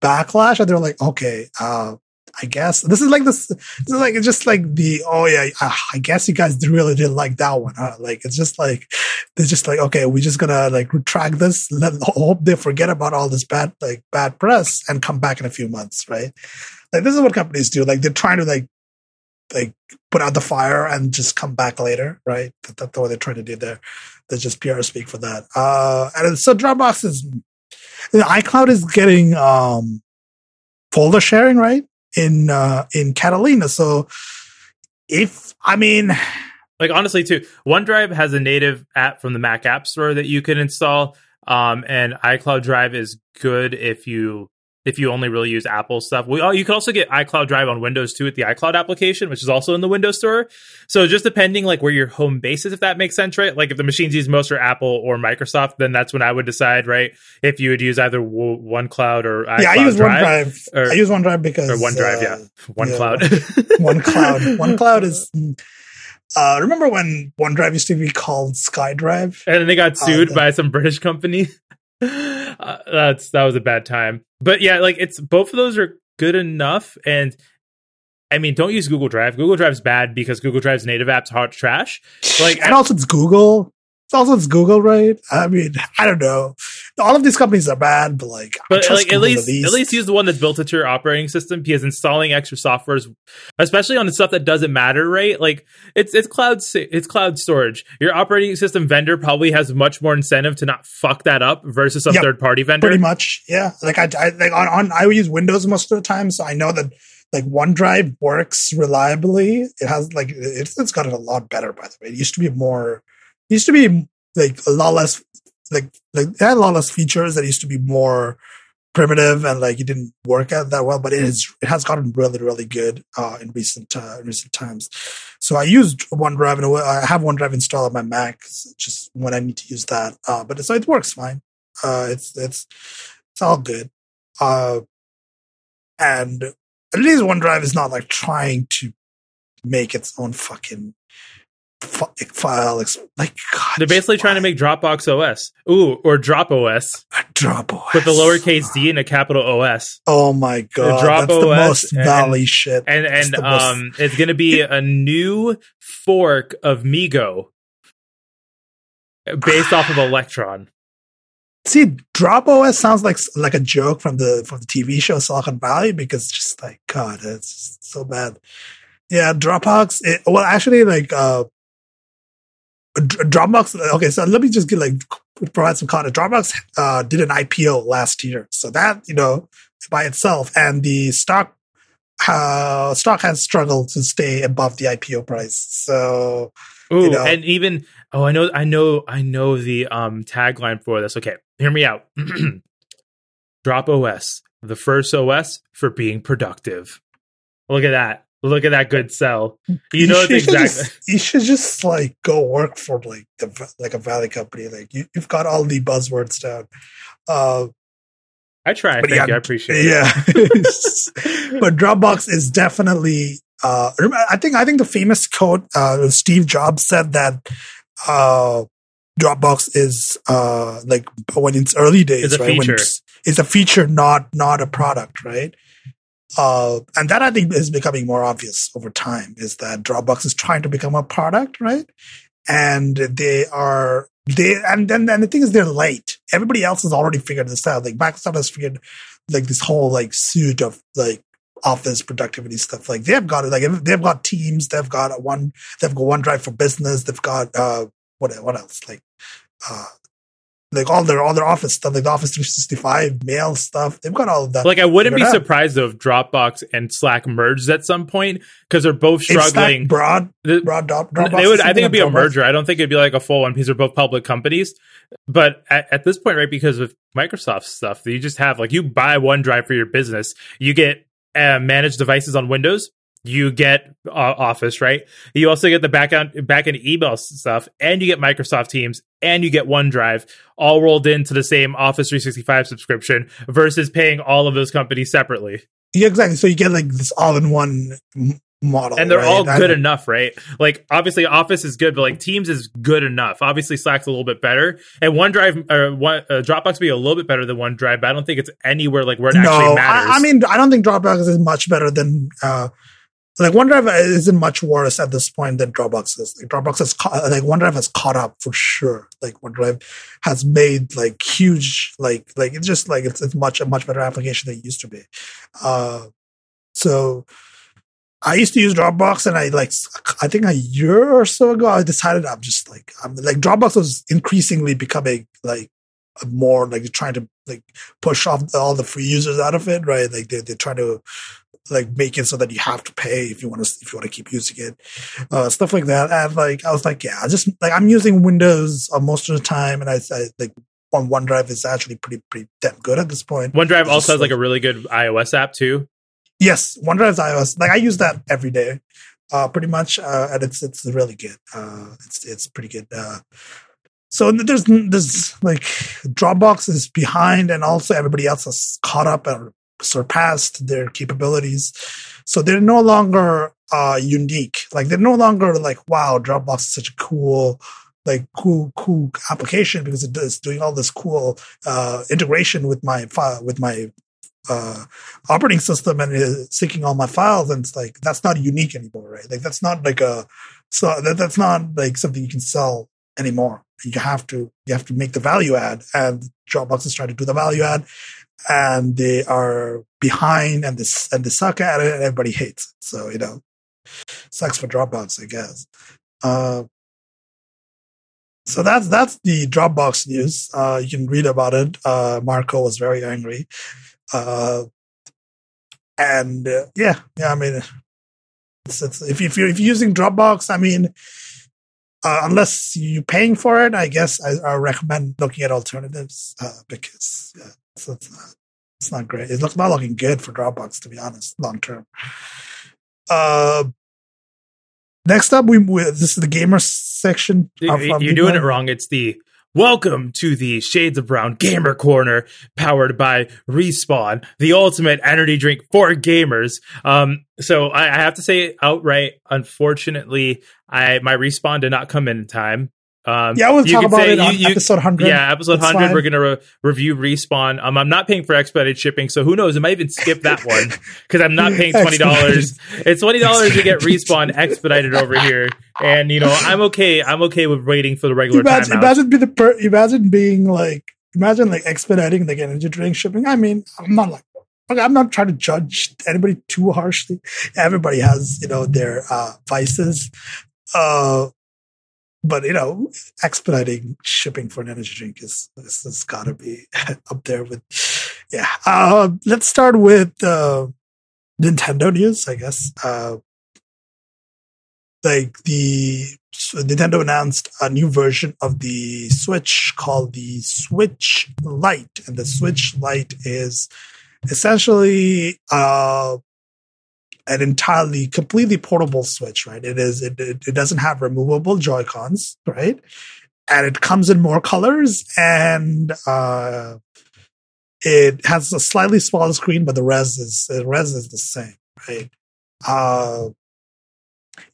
backlash and they're like okay uh I guess this is like this. This is like it's just like the oh yeah. uh, I guess you guys really didn't like that one. Huh? Like it's just like they're just like okay, we're just gonna like retract this. Let hope they forget about all this bad like bad press and come back in a few months, right? Like this is what companies do. Like they're trying to like like put out the fire and just come back later, right? That, that's what they're trying to do there. That's just PR speak for that. Uh, and so Dropbox is, you know, iCloud is getting um, folder sharing, right? In uh, in Catalina. So if I mean, Like honestly, too, OneDrive has a native app from the Mac App Store that you can install, um, and iCloud Drive is good if you if you only really use Apple stuff. We oh, you can also get iCloud Drive on Windows too with the iCloud application, which is also in the Windows Store. So just depending like where your home base is, if that makes sense, right? Like if the machines use most are Apple or Microsoft, then that's when I would decide, right? If you would use either w- OneCloud or iCloud yeah, I use Drive OneDrive. or- I use OneDrive because or OneDrive, uh, yeah, yeah. OneCloud. OneCloud. OneCloud is Uh, remember when OneDrive used to be called SkyDrive? and then they got Uh, sued the- by some British company. uh, that's that was a bad time. But yeah, like it's both of those are good enough. And I mean, don't use Google Drive. Google Drive's bad because Google Drive's native app's hot trash. Like, and also it's Google. It's also it's Google, right? I mean, I don't know. All of these companies are bad, but like, But like at least, at least use the one that's built into your operating system because installing extra softwares, especially on the stuff that doesn't matter, right? Like it's it's cloud it's cloud storage. Your operating system vendor probably has much more incentive to not fuck that up versus a Yep. third party vendor. pretty much, yeah. Like I, I like on, on I use Windows most of the time, so I know that like OneDrive works reliably. It has like it's it's gotten a lot better. By the way, it used to be more. Used to be like a lot less like like it had a lot less features that used to be more primitive and like it didn't work out that well but it is it has gotten really really good uh in recent uh recent times. So i used onedrive and i have onedrive installed on my mac just when i need to use that uh but so it works fine. Uh it's it's it's all good. Uh and at least onedrive is not like trying to make its own fucking file like God, They're basically trying to make Dropbox OS, ooh, or Drop OS a drop OS. with a lowercase d and a capital OS, Oh my god, Drop that's the most and- valley shit. and That's and the most- um, it's going to be a new fork of Migo based off of Electron. See, Drop OS sounds like like a joke from the from the TV show Silicon Valley because it's just like God, it's so bad. Yeah, Dropbox. It, well, actually, like uh, Dropbox. Okay, so let me just get like provide some context. Dropbox uh, did an IPO last year, so that you know by itself, and the stock uh, stock has struggled to stay above the IPO price. So Ooh, know. and even oh, I know, I know, I know the um tagline for this. Okay, hear me out. Drop OS, the first OS for being productive. Look at that. Look at that good sell. You know should exactly. Just, you should just like go work for like the like a valley company. Like you, you've got all the buzzwords down. Uh, I try. Thank yeah, you. I appreciate it. yeah. but Dropbox is definitely. Uh, I think I think the famous quote uh, Steve Jobs said that uh, Dropbox is uh, like when it's early days, It's a right? When it's, it's a feature, not not a product, right? Uh, and that I think is becoming more obvious over time. Is that Dropbox is trying to become a product, right? And they are they and then and the thing is they're late. Everybody else has already figured this out. Like Microsoft has figured like this whole like suite of like office productivity stuff. Like they've got it. Like they've got Teams. They've got one. They've got OneDrive for business. They've got uh what what else like uh like all their all their office stuff, like the Office 365 mail stuff. They've got all of that. Like I wouldn't be out. surprised though if Dropbox and Slack merged at some point because they're both struggling. broad broad Drop- Dropbox. they would, I think it'd be a Dropbox. merger. I don't think it'd be like a full one because they're both public companies. But at, at this point, right, because of Microsoft stuff, you just have like you buy OneDrive for your business, you get uh, managed devices on Windows, you get uh, Office, right? You also get the back end back end email stuff, and you get Microsoft Teams, and you get OneDrive, all rolled into the same Office 365 subscription versus paying all of those companies separately. Yeah, exactly. So you get like this all-in-one model, and they're right? all good enough, right? Like obviously Office is good, but like Teams is good enough. Obviously Slack's a little bit better, and OneDrive or one uh, Dropbox be a little bit better than OneDrive, but I don't think it's anywhere like where it actually matters. I, I mean, I don't think Dropbox is much better than uh, like OneDrive isn't much worse at this point than Dropbox is. Like Dropbox has ca- like OneDrive has caught up for sure. Like OneDrive has made like huge like like it's just like it's, it's much a much better application than it used to be. Uh, so I used to use Dropbox, and I like I think a year or so ago I decided I'm just like I'm like Dropbox was increasingly becoming like more like trying to like push off all the free users out of it, right? Like they they're trying to like make it so that you have to pay if you want to if you want to keep using it, uh, stuff like that. And like I was like, yeah, I just like I'm using Windows uh, most of the time, and I, I like on OneDrive is actually pretty pretty damn good at this point. OneDrive It's also just has like a really good iOS app too. Yes, OneDrive's iOS. Like I use that every day, uh, pretty much, uh, and it's it's really good. Uh, it's it's pretty good. Uh, so there's there's like Dropbox is behind, and also everybody else has caught up and surpassed their capabilities. So they're no longer uh, unique. Like they're no longer like, wow, Dropbox is such a cool, like cool, cool application because it is doing all this cool uh, integration with my file, with my uh, operating system and is syncing all my files. And it's like, that's not unique anymore, right? Like that's not like a, so that, that's not like something you can sell anymore. You have to, you have to make the value add and Dropbox is trying to do the value add and they are behind and this and they suck at it and everybody hates it. So, you know, sucks for Dropbox, I guess. Uh, so that's that's the Dropbox news. Uh, you can read about it. Uh, Marco was very angry, uh, and uh, yeah, yeah. I mean, it's, it's, if if you're if you're using Dropbox, I mean, uh, unless you're paying for it, I guess I, I recommend looking at alternatives uh, because yeah, it's, it's, not, it's not great. It's not looking good for Dropbox, to be honest, long term. Uh, next up, we, we this is the gamer section. Of You're doing it wrong. It's the Welcome to the Shades of Brown Gamer Corner, powered by Respawn, the ultimate energy drink for gamers. Um, so I, I have to say outright, unfortunately, I my respawn did not come in time. Um, yeah, we'll talk about it on you, episode 100. Yeah, episode That's 100, fine. we're going to re- review Respawn. Um, I'm not paying for expedited shipping, so who knows? I might even skip that one because I'm not paying $20. it's $20 to get Respawn expedited over here. And, you know, I'm okay. I'm okay with waiting for the regular imagine, imagine, be the per- imagine being like, imagine like expediting like energy drink shipping. I mean, I'm not like, okay, I'm not trying to judge anybody too harshly. Everybody has, you know, their uh, vices. Uh, but you know, expediting shipping for an energy drink is this has got to be up there with. Yeah, uh, let's start with uh, Nintendo news, I guess. Uh, like the Nintendo announced a new version of the Switch called the Switch Lite, and the Switch Lite is essentially uh, an entirely completely portable switch right? It is it, it, it doesn't have removable joy cons right? And it comes in more colors and uh it has a slightly smaller screen but the res is the res is the same right? Uh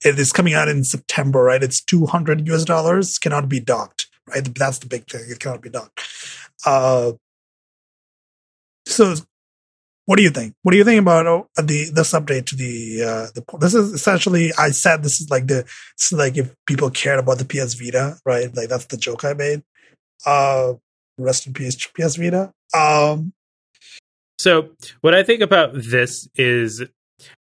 it is coming out in september right? It's 200 us dollars. Cannot be docked right? That's the big thing. It cannot be docked. Uh so what do you think? What do you think about oh, the this update to the uh, the? This is essentially I said this is like the this is like if people cared about the PS Vita, right? Like that's the joke I made. Uh, rest in peace, PS Vita. Um, so what I think about this is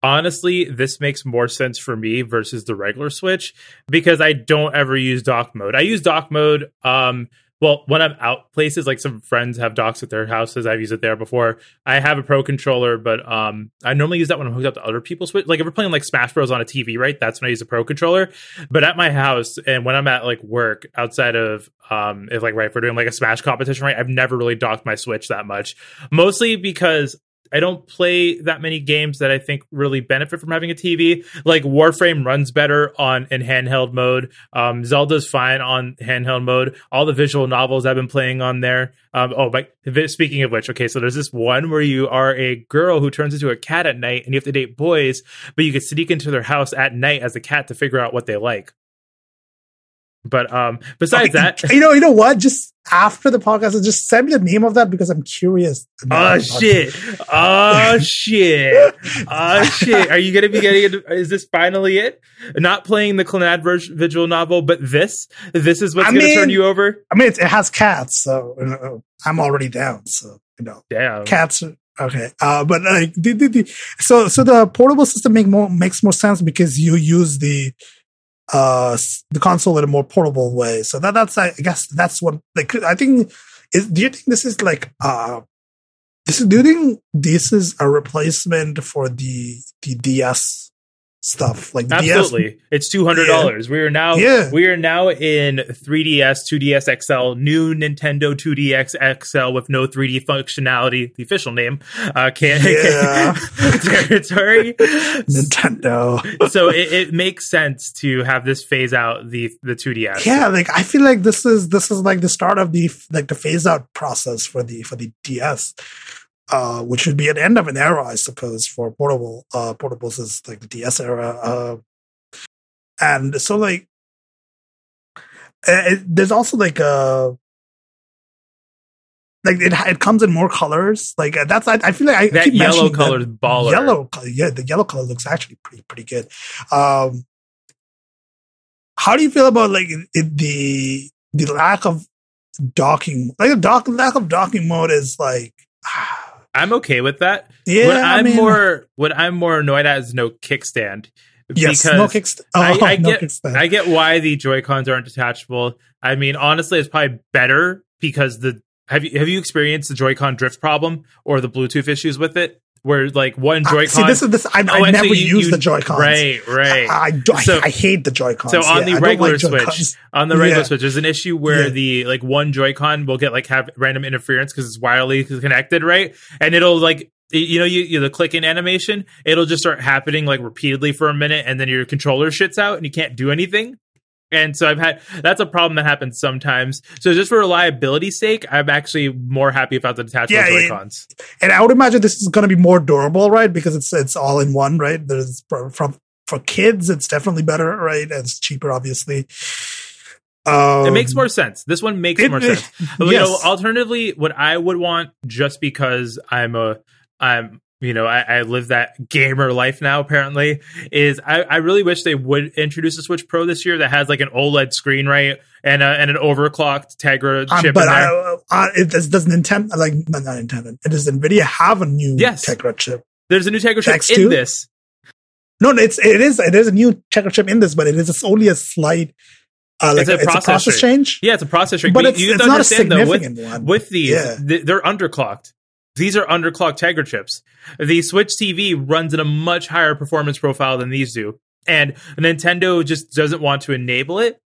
honestly, this makes more sense for me versus the regular Switch because I don't ever use dock mode. I use dock mode um well, when I'm out places, like some friends have docks at their houses, I've used it there before. I have a pro controller, but um, I normally use that when I'm hooked up to other people's. Switch. Like if we're playing like Smash Bros on a TV, right? That's when I use a pro controller. But at my house and when I'm at like work, outside of um, if like right, if we're doing like a Smash competition, right? I've never really docked my Switch that much, mostly because I don't play that many games that I think really benefit from having a TV. Like Warframe runs better on in handheld mode. Um, Zelda's fine on handheld mode. All the visual novels I've been playing on there. Um, oh, but speaking of which, okay, so there's this one where you are a girl who turns into a cat at night, and you have to date boys, but you can sneak into their house at night as a cat to figure out what they like. But um, besides that, you know, you know what? Just after the podcast, just send me the name of that because I'm curious. Oh shit! Oh shit! Oh shit! Are you gonna be getting? it? Is this finally it? Not playing the Clannad visual novel, but this. This is what's I gonna mean, turn you over. I mean, it, it has cats, so you know, I'm already down. So you know, damn cats. Okay, uh, but like the, the, the, so so the portable system make more makes more sense because you use the uh the console in a more portable way. So that that's I guess that's what like I think is do you think this is like uh this is do you think this is a replacement for the the DS stuff. Like absolutely, DS, it's two hundred dollars. Yeah. We are now yeah. we are now in 3DS, 2DS XL, new Nintendo 2DS XL with no 3D functionality. The official name, uh, can yeah. territory. Nintendo. so it, it, makes sense to have this phase out the the 2DS. Yeah, like I feel like this is this is like the start of the like the phase out process for the for the DS uh, which would be an end of an era, I suppose, for portable. Uh, portables is like the DS era. Uh, and so, like, it, there's also like a like it, it comes in more colors. Like uh, that's I, I feel like I that keep yellow color is baller. Yellow, color, yeah, the yellow color looks actually pretty pretty good. Um, how do you feel about like it, the the lack of docking? Like the dock lack of docking mode is like. I'm okay with that. Yeah, what I I'm mean- more what I'm more annoyed at is no kickstand. Yes, because no kickstand. Oh, I, I no get kickstand. I get why the Joy Cons aren't detachable. I mean, honestly, it's probably better because the have you have you experienced the Joy-Con drift problem or the Bluetooth issues with it, where like one Ah, Joy-Con. See, this is this. I, Oh, I never you- use you- the Joy Cons. right, right. I, I, do- I- So- I hate the Joy Cons. so on the regular Switch, on the regular Yeah. Switch, there's an issue where Yeah. the like one Joy-Con will get like have random interference because it's wirelessly connected, right? And it'll like you know you, you the clicking animation, it'll just start happening like repeatedly for a minute, and then your controller shits out and you can't do anything. And so I've had that's a problem that happens sometimes. So just for reliability's sake, I'm actually more happy about the detachable Yeah, Joy-Cons. and I would imagine this is going to be more durable, right? Because it's it's all in one, right? There's for- from for kids, it's definitely better, right? It's cheaper, obviously. Um, it makes more sense. This one makes it- more sense. You know, yes. alternatively, what I would want, just because I'm a, I'm, you know, I, I live that gamer life now. Apparently, is I, I really wish they would introduce a Switch Pro this year that has like an OLED screen, right, and a, and an overclocked Tegra Um, chip but. I, I, it does, does Nintendo like not Nintendo? It does Nvidia have a new Yes. Tegra chip? There's a new Tegra chip X2? in this. No, no, it's it is it is a new Tegra chip in this, but it is it's only a slight. Uh, like It's a it's a process process change. change, Yeah, it's a processor, but it's, you it's not a understand though, with, significant one. with these, Yeah. they're underclocked. These are underclocked Tegra chips. The Switch TV runs in a much higher performance profile than these do. And Nintendo just doesn't want to enable it.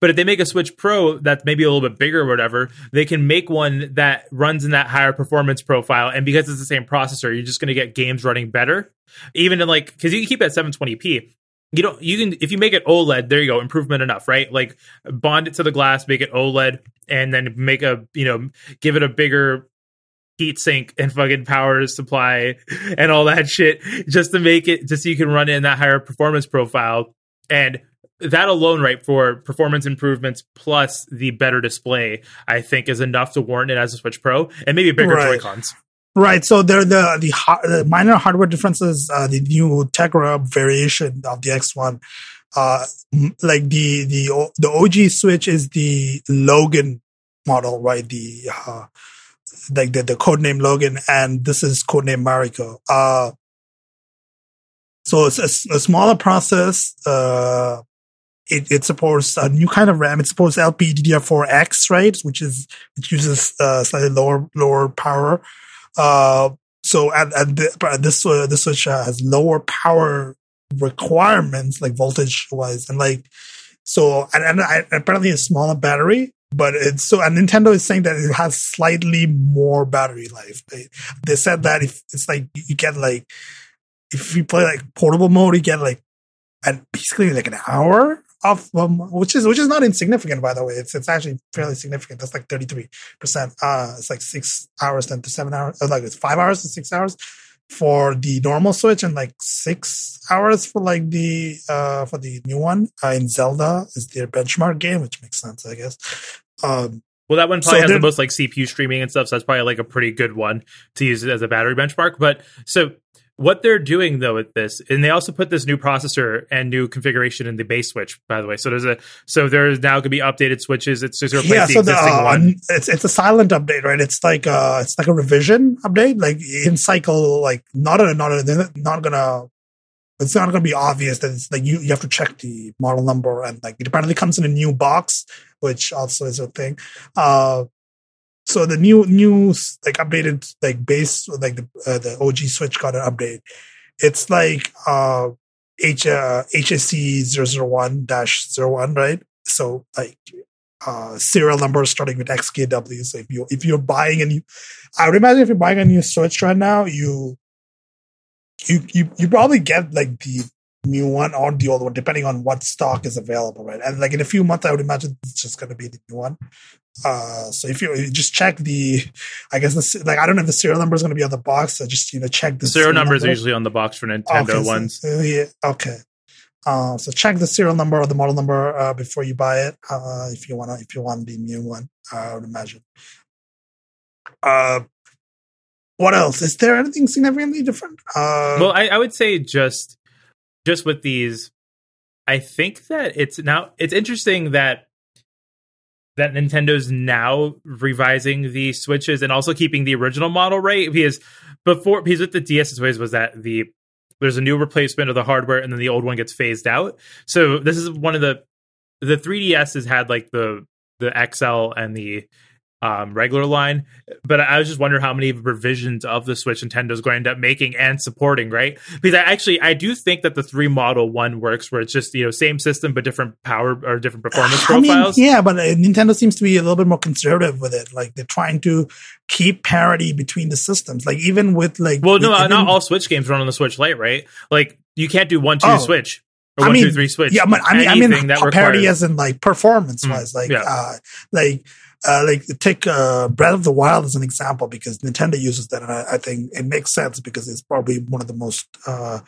But if they make a Switch Pro that's maybe a little bit bigger or whatever, they can make one that runs in that higher performance profile. And because it's the same processor, you're just going to get games running better. Even in like, because you can keep it at 720p. You don't, you can, if you make it OLED, there you go, improvement enough, right? Like bond it to the glass, make it OLED, and then make a, you know, give it a bigger heat sink and fucking power supply and all that shit just to make it just so you can run it in that higher performance profile and that alone right for performance improvements plus the better display i think is enough to warrant it as a switch pro and maybe bigger Right. joy-cons Right. So there the the, the minor hardware differences. Uh, the new Tegra variation of the X1, uh, like the the the OG Switch is the Logan model, right? The uh, like the the codename Logan, and this is codename Mariko. Uh, so it's a smaller process. Uh, it, it supports a new kind of RAM. It supports LPDDR4X, right? Which is which uses uh, slightly lower lower power. Uh, so and, and this uh, this switch has lower power requirements, like voltage wise, and like so and, and I, apparently a smaller battery. But it's so and Nintendo is saying that it has slightly more battery life. They, they said that if it's like you get like if you play like portable mode, you get like and basically like an hour of um, which is which is not insignificant by the way. It's it's actually fairly significant. That's like thirty three percent. Uh, it's like six hours then to seven hours. Like it's five hours to six hours for the normal Switch, and like six hours for like the uh for the new one. Uh, in Zelda is their benchmark game, which makes sense, I guess. Um, well that one So probably has the most like cpu streaming and stuff so that's probably like a pretty good one to use it as a battery benchmark but so what they're doing though with this and they also put this new processor and new configuration in the base switch by the way so there's a so there's now going to be updated switches it's just replace yeah, so the, existing uh, one it's it's a silent update, right? It's like uh it's like a revision update, like in cycle, like not a not a not gonna. It's not gonna be obvious that it's like you you have to check the model number and like it apparently comes in a new box, which also is a thing. Uh, so the new new like updated like base like the uh, the OG Switch got an update. It's like uh H uh, HSC 001 dash 01, right? So like uh serial number starting with XKW. So if you if you're buying a new I would imagine if you're buying a new Switch right now, you you you you probably get like the new one or the old one, depending on what stock is available, right? And like in a few months, I would imagine it's just going to be the new one. Uh, so if you, just check the, I guess the like I don't know if the serial number is going to be on the box. So just you know check the serial, serial numbers number. are usually on the box for Nintendo okay, ones. So, yeah, okay. Uh, so check the serial number or the model number uh, before you buy it. Uh, if you want to, if you want the new one, I would imagine. Uh, what else? Is there anything significantly different? Uh, well, I, I would say just just with these, I think that it's now it's interesting that that Nintendo's now revising the switches and also keeping the original model right because before because with the DS ways was that the there's a new replacement of the hardware and then the old one gets phased out. So this is one of the the 3DS has had like the the XL and the um, regular line. But I was just wondering how many revisions of the Switch Nintendo's going to end up making and supporting, right? Because I actually I do think that the three model one works where it's just you know same system but different power or different performance profiles. I mean, yeah, but uh, Nintendo seems to be a little bit more conservative with it. Like they're trying to keep parity between the systems. Like even with like well, no, even, not all Switch games run on the Switch Lite, right? Like you can't do one two oh. Switch. Or I mean, two, three switch. Yeah, but I mean, I mean, that parity requires, as in like performance wise, mm, like, yeah. uh, like uh, like take uh, Breath of the Wild as an example because Nintendo uses that, and I, I think it makes sense because it's probably one of the most uh,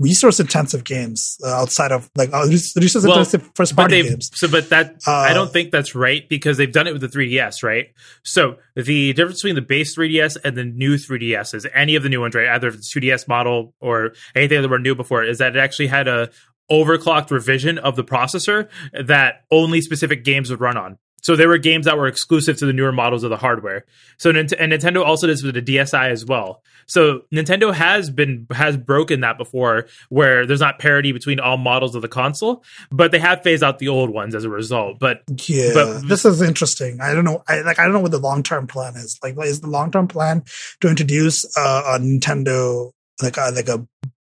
resource intensive games uh, outside of like uh, resource well, intensive first party games. So, but that I don't think that's right because they've done it with the 3DS, right? So the difference between the base 3DS and the new 3DS is any of the new ones, right? Either the 2DS model or anything that were new before, is that it actually had a overclocked revision of the processor that only specific games would run on. So there were games that were exclusive to the newer models of the hardware. So and Nintendo also does with the DSi as well. So Nintendo has been has broken that before, where there's not parity between all models of the console, but they have phased out the old ones as a result. But yeah, but, this is interesting. I don't know. I like I don't know what the long term plan is. Like, is the long term plan to introduce uh, a Nintendo like a, like a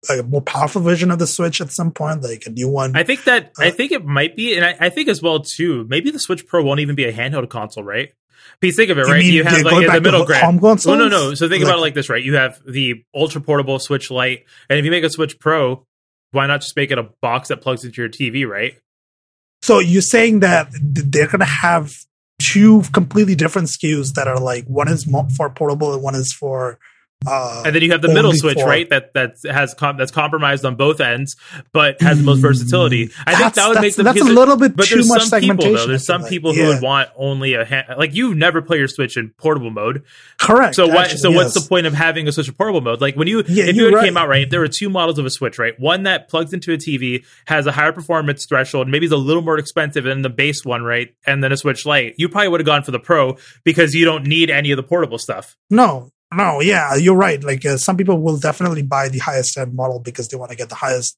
a more powerful version of the Switch at some point, like a new one. I think that uh, I think it might be, and I, I, think as well too. Maybe the Switch Pro won't even be a handheld console, right? Because think of it, right? You, you have like in the middle ground. No, no, no. So think like, about it like this, right? You have the ultra portable Switch Lite, and if you make a Switch Pro, why not just make it a box that plugs into your TV, right? So you're saying that they're going to have two completely different SKUs that are like one is for portable and one is for uh, and then you have the middle switch, for, right? That that has com- that's compromised on both ends, but has the most versatility. I think that would make them. That's a little bit but too much some segmentation. People, though, there's some people yeah. who would want only a hand, like you never play your Switch in portable mode. Correct. So what? so yes. what's the point of having a Switch in portable mode? Like when you yeah, if it right. came out right, there were two models of a Switch, right? One that plugs into a TV has a higher performance threshold, maybe it's a little more expensive than the base one, right? And then a Switch Lite. You probably would have gone for the Pro because you don't need any of the portable stuff. No, no, yeah, you're right. Like uh, some people will definitely buy the highest end model because they want to get the highest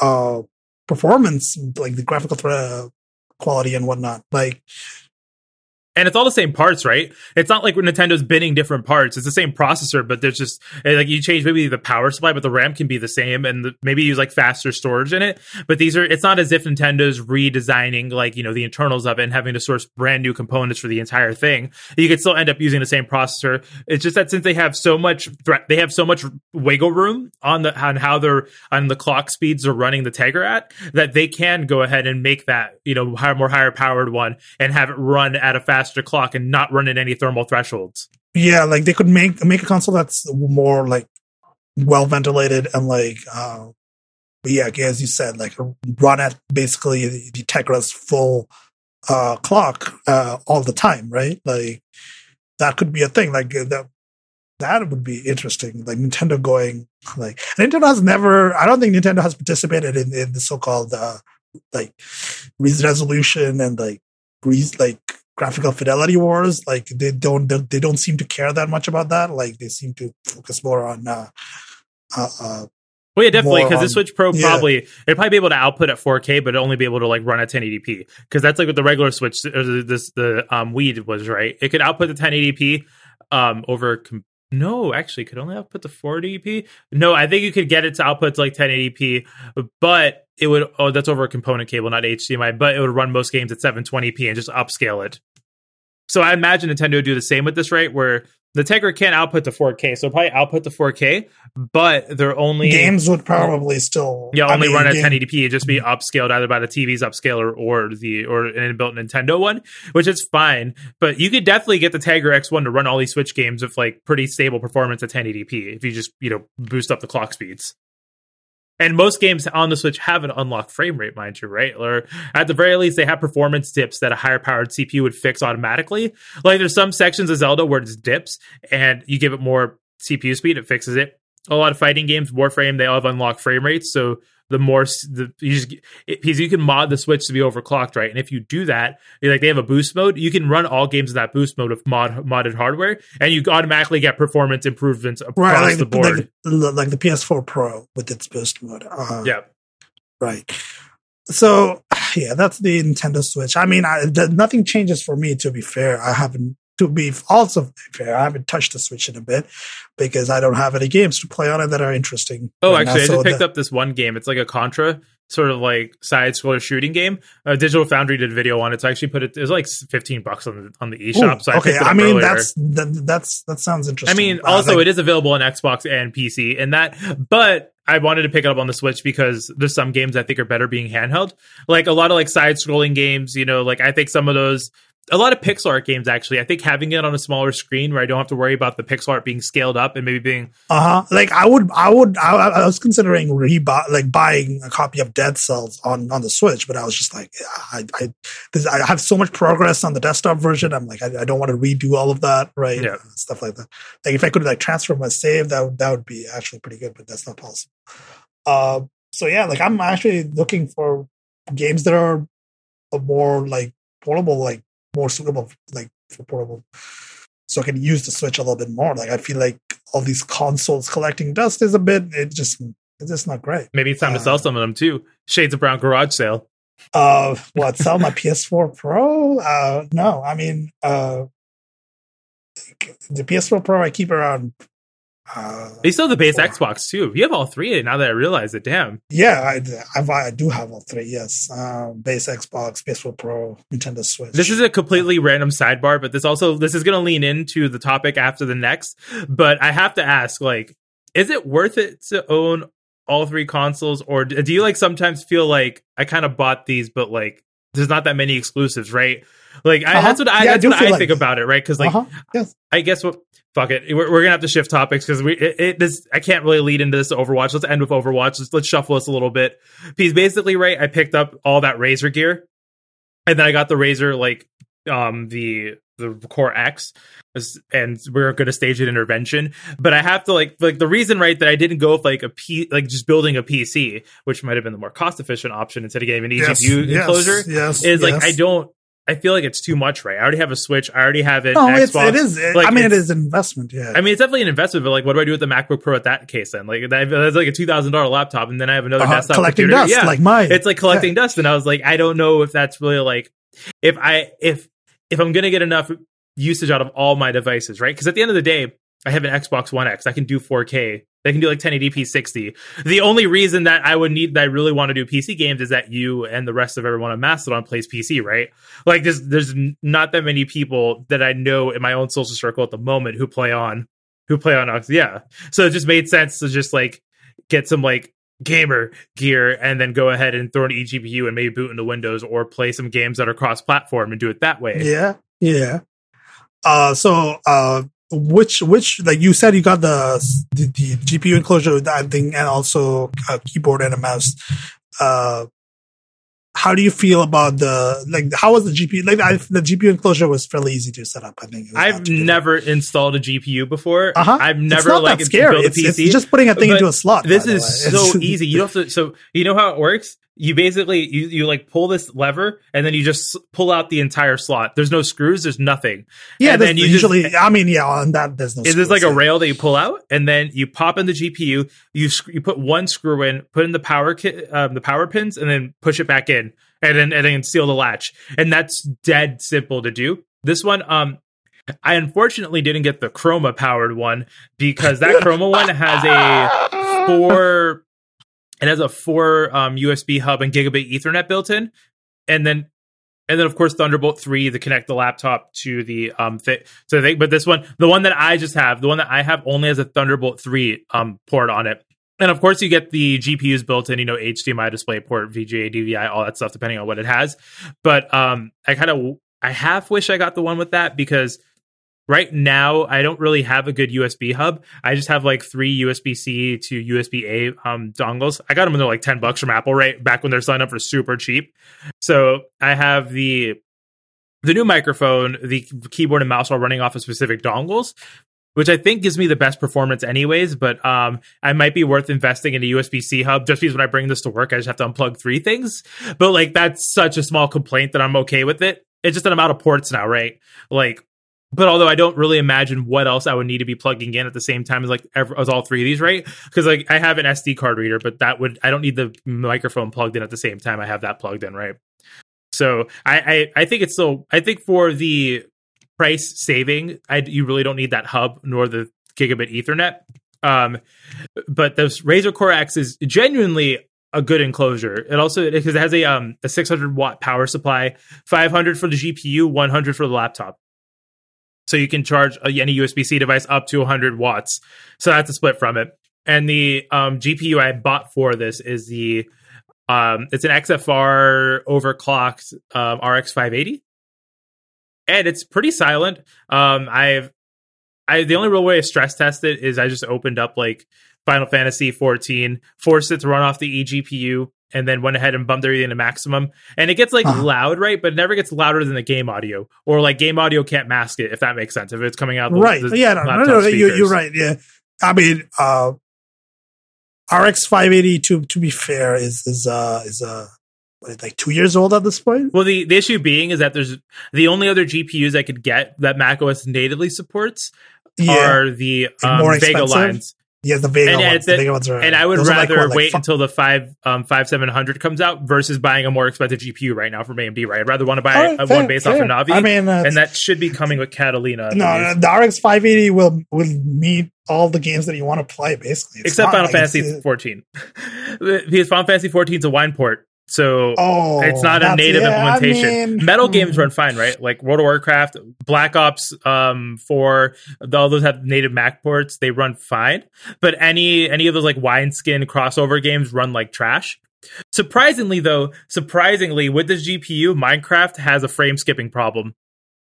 uh, performance, like the graphical uh, quality and whatnot. Like and it's all the same parts, right? It's not like Nintendo's binning different parts. It's the same processor, but there's just eh, like you change maybe the power supply, but the RAM can be the same, and the, maybe use like faster storage in it. But these are it's not as if Nintendo's redesigning like you know the internals of it and having to source brand new components for the entire thing. You could still end up using the same processor. It's just that since they have so much threat, they have so much wiggle room on the on how they're on the clock speeds are running the Tegra at that they can go ahead and make that you know higher, more higher powered one and have it run at a faster faster clock and not run at any thermal thresholds. Yeah, like they could make make a console that's more like well ventilated and like uh but yeah, as you said, like run at basically the Tegra's full uh clock uh all the time, right? Like that could be a thing. Like uh, that that would be interesting. Like Nintendo going like Nintendo has never I don't think Nintendo has participated in, in the so called uh like resolution and like like graphical fidelity wars. Like they don't they don't seem to care that much about that. Like they seem to focus more on. Uh, uh, uh, well, yeah, definitely, because the Switch Pro yeah. probably it'd probably be able to output at 4K, but only be able to like run at 1080p. Because that's like what the regular Switch, or this the um Wii was, right? It could output the 1080p um over. Com- no, actually, could only output the 480p. No, I think you could get it to output to like 1080p, but it would. Oh, that's over a component cable, not HDMI. But it would run most games at 720p and just upscale it. So I imagine Nintendo would do the same with this, right? Where the Tegra can't output to 4K, so probably output to 4K, but they're only games would probably still yeah I only mean, run at game- 1080p. It'd just be upscaled either by the TV's upscaler or the or an inbuilt Nintendo one, which is fine. But you could definitely get the Tegra X1 to run all these Switch games with like pretty stable performance at 1080p if you just you know boost up the clock speeds. And most games on the Switch have an unlocked frame rate, mind you, right? Or at the very least, they have performance dips that a higher powered CPU would fix automatically. Like there's some sections of Zelda where it's dips and you give it more CPU speed, it fixes it. A lot of fighting games, Warframe, they all have unlocked frame rates. So the more the you just because you can mod the Switch to be overclocked, right? And if you do that, like they have a boost mode, you can run all games in that boost mode of mod modded hardware, and you automatically get performance improvements across right like the the, board. like, the- like the PS4 Pro with its boost mode. Uh, yeah. Right. So yeah, that's the Nintendo Switch. I mean, I, th- nothing changes for me. To be fair, I haven't. To be also fair, I haven't touched the Switch in a bit because I don't have any games to play on it that are interesting. Oh, right now. actually, I So just picked the- up this one game. It's like a Contra sort of like side scroller shooting game. Uh, Digital Foundry did a video on it. So I actually put it. It was like fifteen bucks on the on the eShop. Ooh, So I okay, I mean earlier. that's that, that's that sounds interesting. I mean, Uh, also like- it is available on Xbox and PC, and that. But I wanted to pick it up on the Switch because there's some games I think are better being handheld. Like a lot of like side scrolling games, you know, like I think some of those. A lot of pixel art games, actually. I think having it on a smaller screen where I don't have to worry about the pixel art being scaled up and maybe being Uh huh. Like I would, I would, I, I was considering rebuy, like buying a copy of Dead Cells on on the Switch, but I was just like, I, I, this, I have so much progress on the desktop version. I'm like, I, I don't want to redo all of that, right? Yeah. Stuff like that. Like if I could like transfer my save, that would that would be actually pretty good, but that's not possible. Uh, so yeah, like I'm actually looking for games that are a more like portable, like more suitable, like for portable so I can use the Switch a little bit more. Like I feel like all these consoles collecting dust is a bit it just it's just not great. maybe it's time to Uh, sell some of them too. Shades of Brown garage sale. Uh what sell my PS4 Pro? Uh no, I mean uh the PS4 Pro I keep around uh They still have the base. Xbox too. You have all three now that I realize it. Damn. yeah, I, I I do have all three. Yes, um, base Xbox, PS4 Pro, Nintendo Switch. This is a completely random sidebar, but this also this is going to lean into the topic after the next. But I have to ask, like, is it worth it to own all three consoles, or do you like sometimes feel like I kind of bought these, but like there's not that many exclusives, right? Like I, Uh-huh. that's what I Yeah, I that's do what I like think about it, right? Because like uh-huh. Yes. I guess what fuck it, we're, we're gonna have to shift topics because we it, it this I can't really lead into this Overwatch. Let's end with Overwatch. Let's let's shuffle this a little bit. Because basically, right, I picked up all that Razer gear, and then I got the Razer like um the the Core X, and we're gonna stage an intervention. But I have to like like the reason right that I didn't go with like a P like just building a PC, which might have been the more cost efficient option instead of getting an Yes, eGPU yes, enclosure Yes. is like yes. I don't. I feel like it's too much, right? I already have a Switch. I already have an No, Xbox. it's, it is. It, Like, I mean, it's- an investment. Yeah. I mean, it's definitely an investment, but like, what do I do with the MacBook Pro at that case then? Like, that- that's like a two thousand dollar laptop, and then I have another Uh-huh, desktop collecting computer. dust yeah, like mine. it's like collecting dust, and I was like, I don't know if that's really like, if I if if I'm gonna get enough usage out of all my devices, right? Because at the end of the day, I have an Xbox One X. I can do 4K. They can do like 1080p 60. The only reason that I would need that I really want to do PC games is that you and the rest of everyone on Mastodon plays PC, right? Like there's there's not that many people that I know in my own social circle at the moment who play on who play on Ox. Yeah. So it just made sense to just like get some like gamer gear and then go ahead and throw an eGPU and maybe boot into Windows or play some games that are cross platform and do it that way. Yeah, yeah. Uh, so uh, which which like you said you got the the, the GPU enclosure that thing and also a keyboard and a mouse. Uh, how do you feel about the like? How was the GPU? Like I, the GPU enclosure was fairly easy to set up. I think It was not I've never installed a GPU before. Uh-huh. I've never like scary. built a It's, PC. it's just putting a thing But into a slot. this is so easy. You don't have to. So you know how it works. You basically you you like pull this lever and then you just pull out the entire slot. There's no screws. There's nothing. Yeah, and then you usually. just- I mean, yeah, on that there's no. Is this like a rail that you pull out and then you pop in the GPU? You you put one screw in, put in the power kit, um, the power pins, and then push it back in, and then and then seal the latch. And that's dead simple to do. This one, um, I unfortunately didn't get the Chroma powered one because that Chroma one has a four. It has a four um, USB hub and gigabit Ethernet built in, and then and then of course Thunderbolt three to connect the laptop to the um fit. So they, but this one, the one that I just have, the one that I have only has a Thunderbolt three um port on it. And of course, you get the GPUs built in, you know, HDMI display port, VGA, DVI, all that stuff, depending on what it has. But um, I kind of, I half wish I got the one with that because right now I don't really have a good USB hub. I just have like three USB C to USB A um, dongles. I got them they're like ten bucks from Apple, right back when they're signed up for super cheap. So I have the the new microphone, the keyboard and mouse are running off of specific dongles, which I think gives me the best performance anyways, but um I might be worth investing in a USB-C hub just because when I bring this to work I just have to unplug three things. But like that's such a small complaint that I'm okay with it. It's just I'm out of ports now, right? Like but although I don't really imagine what else I would need to be plugging in at the same time as like as all three of these, right? Because like I have an SD card reader, but that would I don't need the microphone plugged in at the same time. I have that plugged in, right? So I I, I think it's still I think for the price saving, I, you really don't need that hub nor the gigabit Ethernet. Um, but this Razer Core X is genuinely a good enclosure. It also because it has a um a 600 watt power supply, 500 for the GPU, 100 for the laptop. So you can charge any USB C device up to 100 watts. So that's a split from it. And the um, GPU I bought for this is the um, it's an XFX overclocked um, RX 580 and it's pretty silent. Um, I've I the only real way to stress test it is I just opened up like Final Fantasy 14, forced it to run off the eGPU, and then went ahead and bumped everything to maximum. And it gets like huh. loud, right? But it never gets louder than the game audio, or like game audio can't mask it if that makes sense. If it's coming out, the, right? The yeah, no, no, no, you're, you're right. Yeah, I mean, uh, RX 580 to to be fair is is uh is uh like two years old at this point. Well, the, the issue being is that there's the only other GPUs I could get that macOS natively supports yeah. are the um, Vega lines. Yeah, the Vega and, ones. The, the ones are, and I would rather like, what, wait until the five um five seven hundred comes out versus buying a more expensive GPU right now from AMD. Right, I'd rather want to buy right, fair, one based fair. off of Navi. I mean, uh, and that should be coming with Catalina. No, no, the RX five eighty will will meet all the games that you want to play basically, it's except Final like Fantasy fourteen. because Final Fantasy fourteen is a wine port. So oh, it's not a native yeah, implementation. I mean, Metal hmm. games run fine, right? Like World of Warcraft, Black Ops um, 4, all those have native Mac ports. They run fine. But any any of those like wineskin crossover games run like trash. Surprisingly, though, surprisingly, with this GPU, Minecraft has a frame skipping problem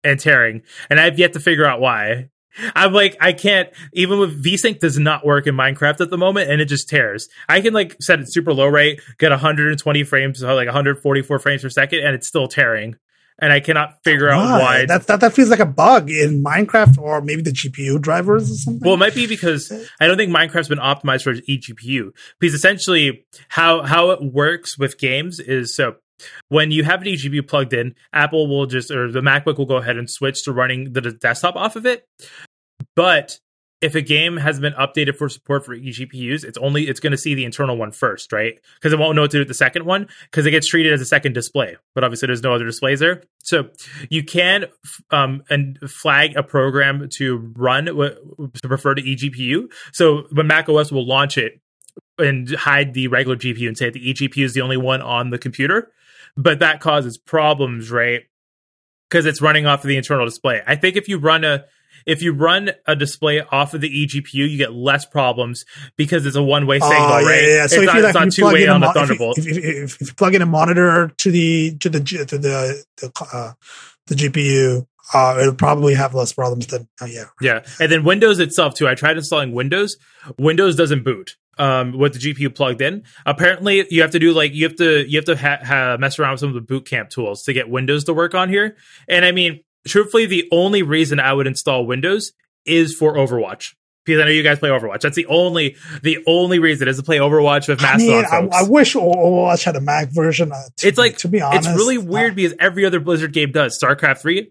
and tearing, and I've yet to figure out why. I'm like, I can't, even with VSync does not work in Minecraft at the moment and it just tears. I can like set it super low rate, get 120 frames, like 144 frames per second, and it's still tearing. And I cannot figure out why. That, that that feels like a bug in Minecraft or maybe the GPU drivers or something. Well, it might be because I don't think Minecraft's been optimized for each GPU. Because essentially, how how it works with games is so when you have an eGPU plugged in, Apple will just or the MacBook will go ahead and switch to running the desktop off of it. But if a game has been updated for support for eGPUs, it's only it's going to see the internal one first, right? Because it won't know what to do with the second one because it gets treated as a second display. But obviously, there's no other displays there, so you can um and flag a program to run to prefer to eGPU. So when Mac OS will launch it and hide the regular GPU and say the eGPU is the only one on the computer, but that causes problems, right? Because it's running off of the internal display. I think if you run a if you run a display off of the eGPU, you get less problems because it's a one way signal, uh, right? Yeah, yeah. So it's if not, you, like, it's two way on the Thunderbolt. If you, if, you, if you, plug in a monitor to the to the to the the, uh, the GPU, uh, it'll probably have less problems than uh, yeah. Yeah, and then Windows itself too. I tried installing Windows. Windows doesn't boot um, with the GPU plugged in. Apparently, you have to do like you have to you have to ha- ha- mess around with some of the boot camp tools to get Windows to work on here. And I mean, truthfully, the only reason I would install Windows is for Overwatch. Because I know you guys play Overwatch. That's the only the only reason is to play Overwatch with Mastodon. I, mean, I, I, wish Overwatch had a Mac version. Uh, to, it's like to be honest, it's really weird uh, because every other Blizzard game does. StarCraft three,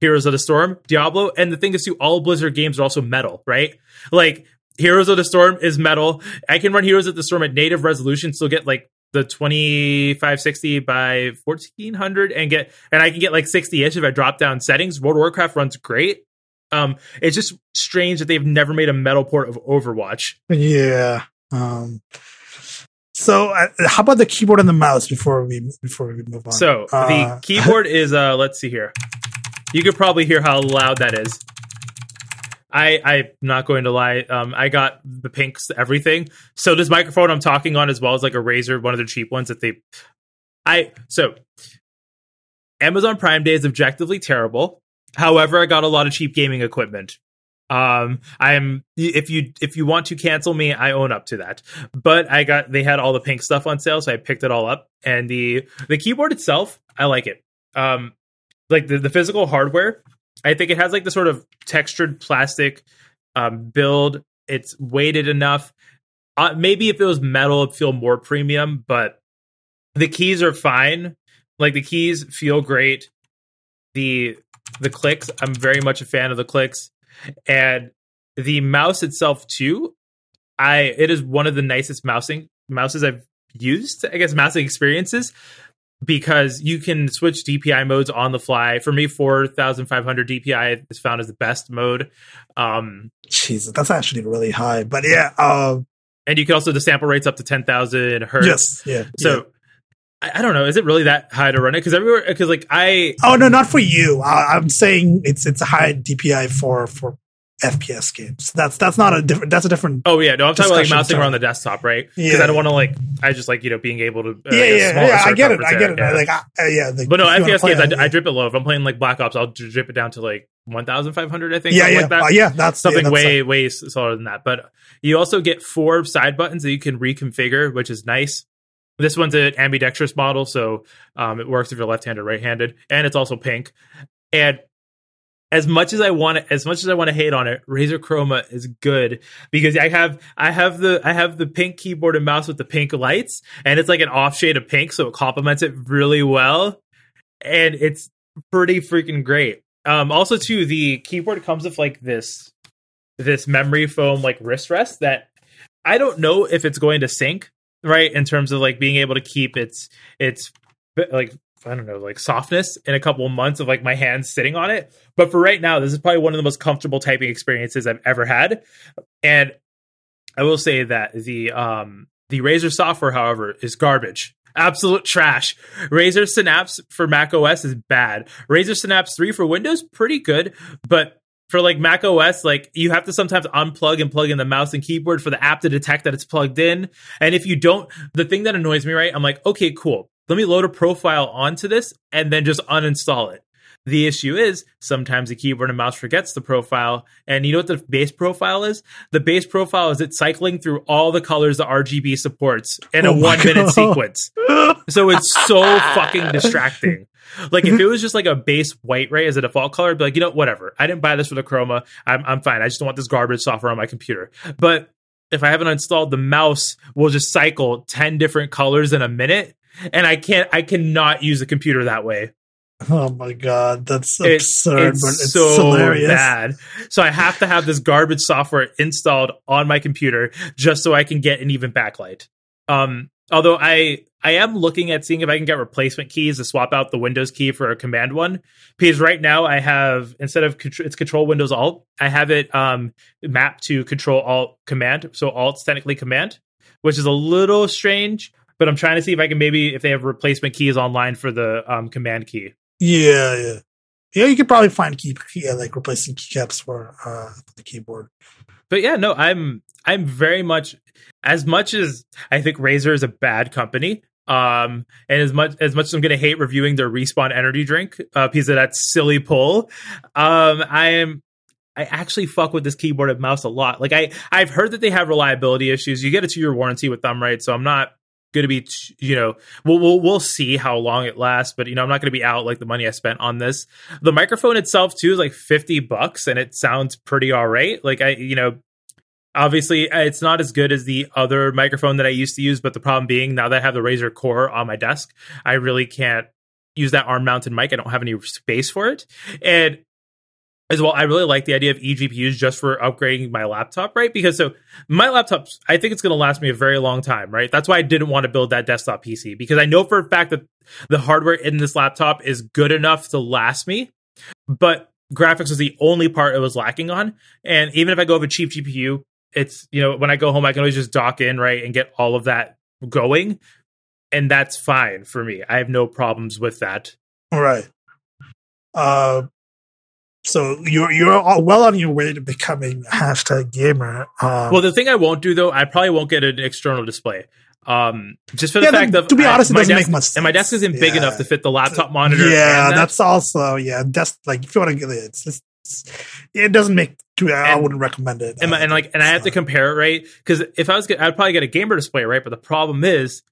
Heroes of the Storm, Diablo, and the thing is, too, all Blizzard games are also metal, right? Like Heroes of the Storm is metal. I can run Heroes of the Storm at native resolution, still get like the 2560 by 1400 and get and I can get like 60ish if I drop down settings. World of Warcraft runs great. Um it's just strange that they've never made a metal port of Overwatch. Yeah. Um So, uh, how about the keyboard and the mouse before we before we move on? So Uh, the keyboard is uh let's see here. You could probably hear how loud that is. I I'm not going to lie. Um I got the pinks everything. So this microphone I'm talking on as well as like a Razer, one of the cheap ones that they I so Amazon Prime Day is objectively terrible. However, I got a lot of cheap gaming equipment. Um, I'm if you if you want to cancel me, I own up to that. But I got they had all the pink stuff on sale, so I picked it all up. And the the keyboard itself, I like it. Um, like the, the physical hardware, I think it has like the sort of textured plastic um build. It's weighted enough. Uh, maybe if it was metal, it'd feel more premium, but the keys are fine. Like the keys feel great. The the clicks, I'm very much a fan of the clicks. And the mouse itself too, I it is one of the nicest mousing mouses I've used, I guess mousing experiences because you can switch DPI modes on the fly. For me, 4500 DPI is found as the best mode. Um Jesus, that's actually really high. But yeah, uh, and you can also the sample rates up to 10,000 hertz. yes, yeah. So yeah. I, don't know. Is it really that high to run it? Because everywhere, because like I, oh no, not for you. I, I'm saying it's it's a high DPI for for FPS games. That's that's not a different. That's a different. oh yeah, no, I'm talking about like mousing around the desktop, right? Because Yeah. I don't want to like, I just like you know being able to. Uh, yeah, get yeah, yeah. I get it. I get it. yeah. Like, I, uh, yeah. Like, But no, if you wanna FPS games, I, on- I drip it low. If I'm playing like Black Ops, I'll drip it down to like 1,500, I think. yeah, yeah, like that. Uh, yeah. That's something that's way way s- slower than that. But you also get four side buttons that you can reconfigure, which is nice. This one's an ambidextrous model, so um, it works if you're left-handed, or right-handed, and it's also pink. And as much as I want to, as much as I want to hate on it, Razer Chroma is good because I have I have the I have the pink keyboard and mouse with the pink lights, and it's like an off shade of pink, so it complements it really well, and it's pretty freaking great. Um, also, too, the keyboard comes with like this this memory foam like wrist rest that I don't know if it's going to sync right in terms of like being able to keep its its like I don't know like softness in a couple months of like my hands sitting on it. But for right now, this is probably one of the most comfortable typing experiences I've ever had. And I will say that the um the Razer software, however, is garbage. Absolute trash. Razer Synapse for Mac OS is bad. Razer Synapse 3 for Windows, pretty good, but for like Mac OS, like you have to sometimes unplug and plug in the mouse and keyboard for the app to detect that it's plugged in. And if you don't, the thing that annoys me, right? I'm like, okay, cool. Let me load a profile onto this and then just uninstall it. The issue is sometimes the keyboard and mouse forgets the profile. And you know what the base profile is? The base profile is it cycling through all the colors the RGB supports in a Oh one minute God. sequence. So it's so fucking distracting. Like if it was just like a base white ray as a default color, I'd be like, you know, whatever. I didn't buy this for the chroma. I'm I'm fine. I just don't want this garbage software on my computer. But if I haven't installed the mouse, will just cycle 10 different colors in a minute. And I can't I cannot use a computer that way. Oh my god, that's It's, absurd, it's but it's so hilarious. bad. So I have to have this garbage software installed on my computer just so I can get an even backlight. Um, although I I am looking at seeing if I can get replacement keys to swap out the Windows key for a command one. Because right now I have instead of contr- it's Control Windows Alt, I have it um mapped to Control Alt Command. So Alt's technically Command, which is a little strange. But I'm trying to see if I can maybe if they have replacement keys online for the um, command key. Yeah, yeah, yeah. You could probably find key, key uh, like replacing keycaps for uh the keyboard. but yeah, no, I'm I'm very much as much as I think Razer is a bad company. Um, and as much as much as I'm gonna hate reviewing their respawn energy drink, uh, piece of that silly pull, um, I am I actually fuck with this keyboard and mouse a lot. Like I I've heard that they have reliability issues. You get a two year warranty with them, right? So I'm not going to be you know we'll, we'll we'll see how long it lasts but you know i'm not going to be out like the money i spent on this. The microphone itself too is like 50 bucks and it sounds pretty all right. Like i you know obviously uh, it's not as good as the other microphone that i used to use but the problem being now that i have the Razer Core on my desk i really can't use that arm mounted mic. I don't have any space for it. And as well i really like the idea of egpus just for upgrading my laptop right because so my laptop i think it's going to last me a very long time right that's why i didn't want to build that desktop pc because i know for a fact that the hardware in this laptop is good enough to last me but graphics was the only part it was lacking on and even if i go with a cheap gpu it's you know when i go home i can always just dock in right and get all of that going, and that's fine for me. I have no problems with that. Right. Uh, so you're you're all well on your way to becoming a hashtag gamer. Um, well, the thing I won't do though, I probably won't get an external display. Um, just for the Yeah, fact of to be I- honest, it my doesn't desk, make much and my desk isn't big Yeah. enough to fit the laptop monitor. yeah, that. that's also yeah. That's like if you want to get it, it's just it doesn't make. To, I And- wouldn't recommend it. and, my- and like and I have to compare it right because if I was I'd probably get a gamer display right, but the problem is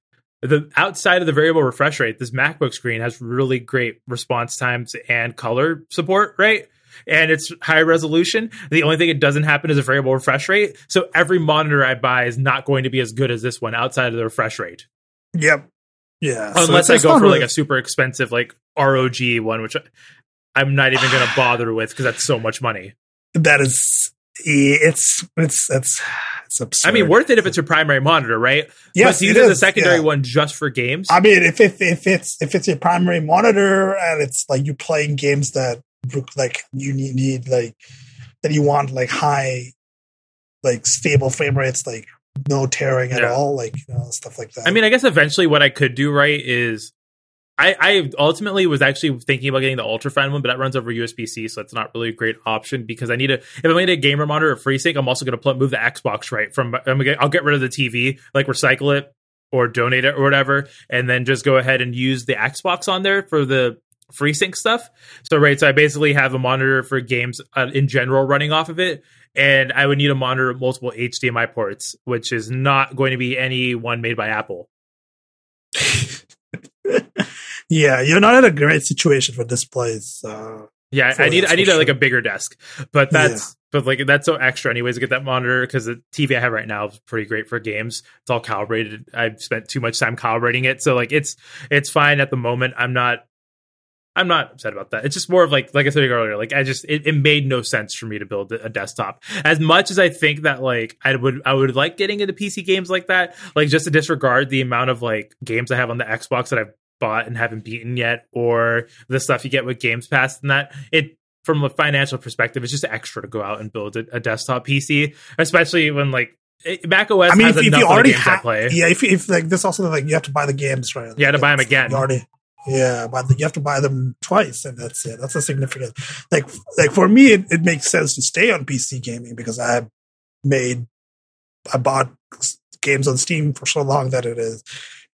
the outside of the variable refresh rate, this MacBook screen has really great response times and color support, right? And it's high resolution. The only thing it doesn't happen is a variable refresh rate. So every monitor I buy is not going to be as good as this one outside of the refresh rate, Yep. Yeah. unless it's- I go for really- like a super expensive like ROG one, which I'm not even going to bother with because that's so much money. that is it's it's it's it's absurd. I mean, worth it if it's your primary monitor, right? yes, but use a secondary yeah. one just for games. I mean, if if if it's if it's your primary monitor and it's like you're playing games that like you need, need like that you want like high like stable frame rates, like no tearing at Yeah. all, like you know stuff like that. I mean, I guess eventually what I could do right is I, I ultimately was actually thinking about getting the ultrafine one, but that runs over USB C, so it's not really a great option because I need a if to get a gamer monitor or FreeSync, I'm also going to pl- move the Xbox right from I'm gonna I'll get rid of the TV, like recycle it or donate it or whatever, and then just go ahead and use the Xbox on there for the FreeSync stuff. So right, so I basically have a monitor for games uh, in general running off of it. And I would need a monitor with multiple HDMI ports, which is not going to be any one made by Apple. yeah, you're not in a great situation for displays. Uh, Yeah, For I need I need a, like a bigger desk, but that's but like that's so extra anyways to get that monitor because the TV I have right now is pretty great for games. It's all calibrated. I've spent too much time calibrating it, so like it's it's fine at the moment. I'm not I'm not upset about that. It's just more of like like I said earlier, like I just it, it made no sense for me to build a desktop. As much as I think that like I would I would like getting into PC games like that, like just to disregard the amount of like games I have on the Xbox that I've bought and haven't beaten yet, or the stuff you get with Games Pass and that it from a financial perspective, it's just extra to go out and build a, a desktop PC, especially when like it, Mac OS I mean, has if, if you already have, yeah, if if like this also like you have to buy the games right. You had to buy them again. Already, yeah, but you have to buy them twice, and that's it. That's a significant. Like like for me, it, it makes sense to stay on PC gaming because I made I bought games on Steam for so long that it is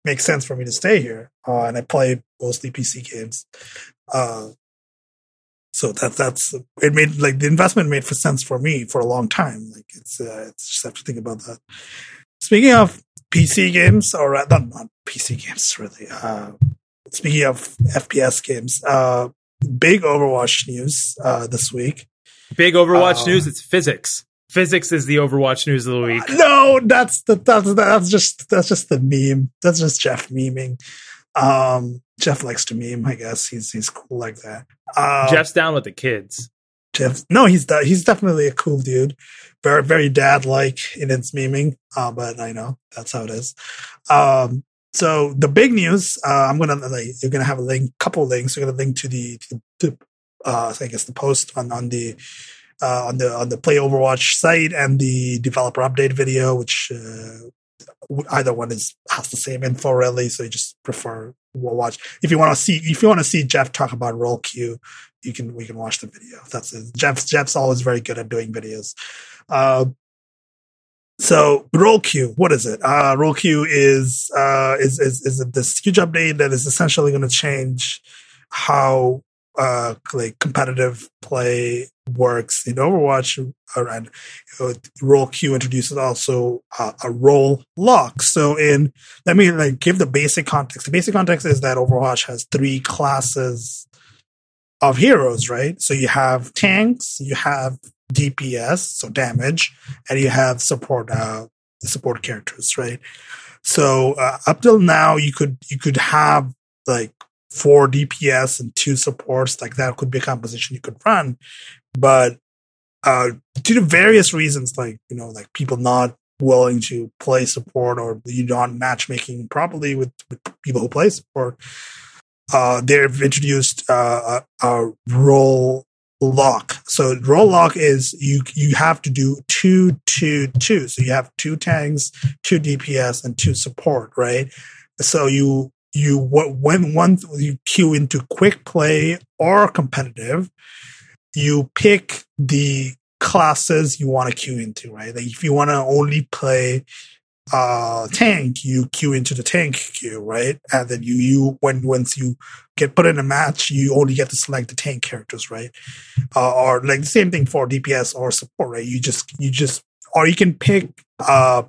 makes sense for me to stay here, uh, and I play mostly PC games. Uh, so that that's it made like the investment made for sense for me for a long time. Like it's uh, it's just have to think about that. Speaking of PC games, or uh, not not PC games really. Uh, speaking of FPS games, uh, big Overwatch news uh, this week. Big Overwatch Uh, news. It's physics. Physics is the Overwatch news of the week. No, that's the that's that's just that's just the meme. That's just Jeff meming. Um, Jeff likes to meme. I guess he's he's cool like that. Uh, Jeff's down with the kids. Jeff. No, he's de- he's definitely a cool dude. Very very dad like in its memeing. Uh, but I know that's how it is. Um, so the big news. Uh, I'm gonna like you're gonna have a link, couple links. You're gonna link to the to, to uh, I guess the post on on the uh, on the on the Play Overwatch site and the developer update video, which uh, either one is has the same info really. So you just prefer we'll watch if you want to see if you want to see Jeff talk about role queue, you can we can watch the video. That's it. Jeff's Jeff's always very good at doing videos. Uh, so role queue, what is it? Uh, role queue is uh, is is is this huge update that is essentially going to change how uh like competitive play works in Overwatch and uh, role queue introduces also uh, a role lock. So in let me like give the basic context. The basic context is that Overwatch has three classes of heroes, right? So you have tanks, you have DPS, so damage, and you have support uh support characters, right? So uh, up till now you could you could have like four DPS and two supports, like that could be a composition you could run. But uh, due to various reasons, like, you know, like people not willing to play support or you don't matchmaking properly with, with people who play support, uh, they've introduced uh, a, a role lock. So role lock is you you have to do two two two. So you have two tanks, two DPS, and two support, right? So you you what when one you queue into quick play or competitive, you pick the classes you want to queue into, right? Like if you want to only play uh tank, you queue into the tank queue, right? And then you you when once you get put in a match, you only get to select the tank characters, right? Uh, or like the same thing for DPS or support, right? You just you just or you can pick uh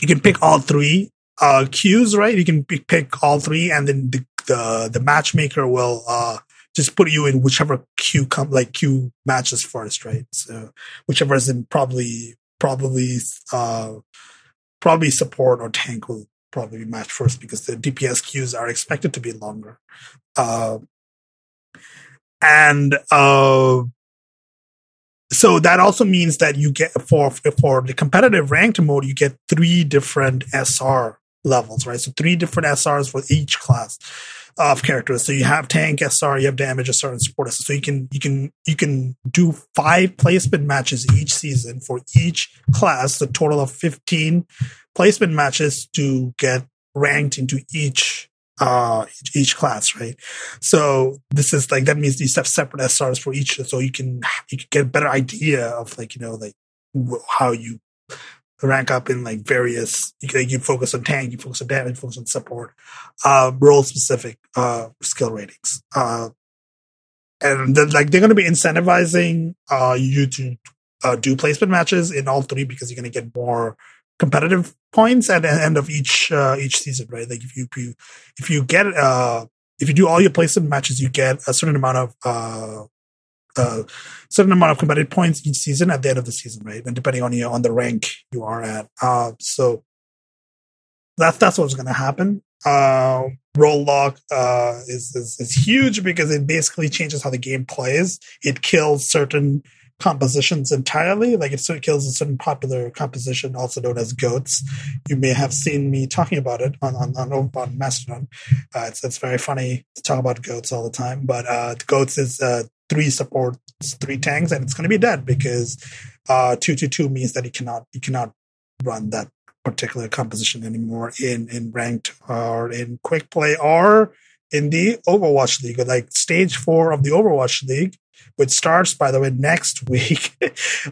you can pick all three uh queues, right? You can pick, all three, and then the the the matchmaker will uh just put you in whichever queue come like queue matches first, right? So whichever is in probably probably uh probably support or tank will probably be matched first because the DPS queues are expected to be longer. Uh, and uh, so that also means that you get for for the competitive ranked mode, you get three different SR levels, right? So three different SRs for each class of characters. So you have tank SR, you have damage SR, and support SR. So you can you can you can do five placement matches each season for each class, the total of fifteen placement matches to get ranked into each uh each, class, right? So this is like that means these have separate SRs for each, so you can you can get a better idea of like you know like how you rank up in like various you, you focus on tank you focus on damage focus on support uh role specific uh skill ratings uh and then like they're going to be incentivizing uh you to uh, do placement matches in all three because you're going to get more competitive points at the end of each uh, each season right? Like if you, if you if you get uh if you do all your placement matches you get a certain amount of uh a certain amount of competitive points each season at the end of the season, right? And depending on you on the rank you are at. Uh, so that's that's what's going to happen. Uh, role lock uh, is, is is huge because it basically changes how the game plays. It kills certain compositions entirely. Like it sort of kills a certain popular composition, also known as goats. You may have seen me talking about it on on on, on Mastodon. Uh, it's it's very funny to talk about goats all the time. But uh, goats is uh, three supports, three tanks, and it's going to be dead because uh, two two two means that you cannot you cannot run that particular composition anymore in in ranked or in quick play or in the Overwatch League, like stage four of the Overwatch League, which starts by the way next week.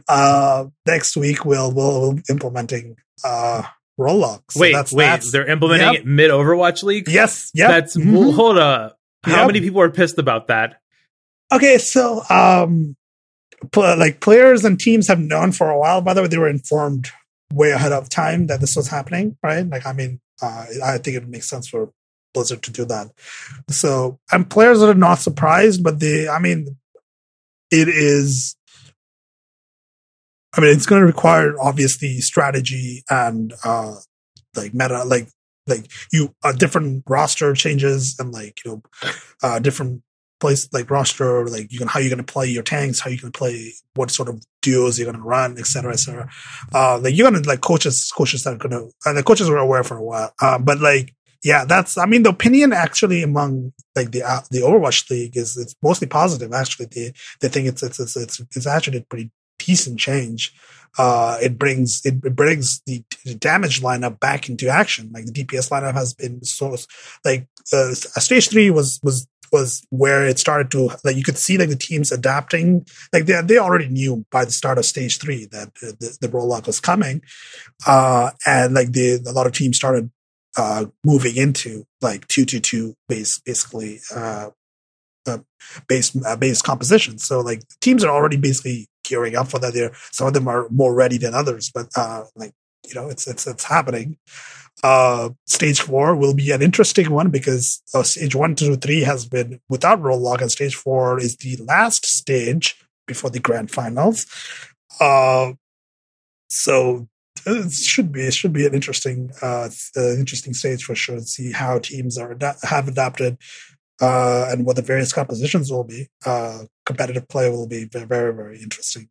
uh, next week we'll we'll, we'll implementing uh role lock. So wait, that's, wait, that's, they're implementing yep. it mid Overwatch League. Yes, yeah. That's mm-hmm. hold up. How yep. many people are pissed about that? Okay, so um, pl- like players and teams have known for a while. By the way, they were informed way ahead of time that this was happening, right? Like, I mean, uh, I think it makes sense for Blizzard to do that. So, and players are not surprised, but they, I mean, it is. I mean, it's going to require obviously strategy and uh, like meta, like like you uh, different roster changes and like you know uh, different place like roster, like you can how you're going to play your tanks, how you can play, what sort of duos you're going to run, etc., etc. Uh, like you're going to like coaches, coaches that are going to, and the coaches were aware for a while. Uh, but like, yeah, that's, I mean, the opinion actually among like the, uh, the Overwatch League is, it's mostly positive. Actually, they, they think it's, it's, it's, it's, it's actually a pretty decent change. Uh, it brings it, it brings the, the, damage lineup back into action. Like the DPS lineup has been so like uh, stage three was was was where it started to like you could see like the teams adapting. Like they they already knew by the start of stage three that the, the rollout was coming uh and like the a lot of teams started uh moving into like two two two base basically uh, uh base uh, base composition. So like teams are already basically gearing up for that. There some of them are more ready than others but uh like you know it's it's it's happening uh, stage four will be an interesting one because uh, stage one, two, three has been without role lock, and stage four is the last stage before the grand finals. Uh, so it should be it should be an interesting uh, uh interesting stage for sure. To see how teams are have adapted uh, and what the various compositions will be. Uh, competitive play will be very very, very interesting.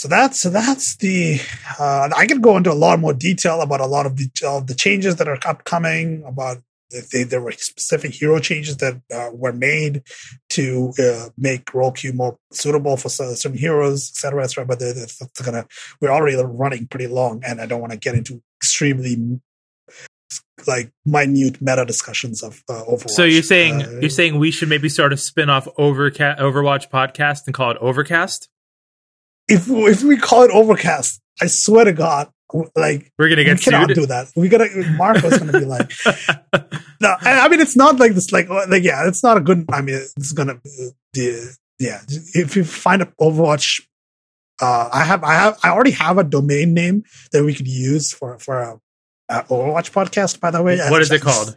So that's so that's the. Uh, I could go into a lot more detail about a lot of the of the changes that are upcoming about they, there were specific hero changes that uh, were made to uh, make role queue more suitable for certain heroes, etc., etc. But they're, they're gonna we're already running pretty long, and I don't want to get into extremely like minute meta discussions of uh, Overwatch. So you're saying Uh, you're saying we should maybe start a spin-off Overca- Overwatch podcast and call it Overcast? If if we call it Overcast, I swear to God, like We're gonna we get cannot sued. do that. We gotta. Marco's gonna be like, no. I I mean, it's not like this. Like, like yeah, it's not a good. I mean, it's gonna. be yeah, if you find a Overwatch, uh, I have, I have, I already have a domain name that we could use for for a, a Overwatch podcast. By the way, what is it called?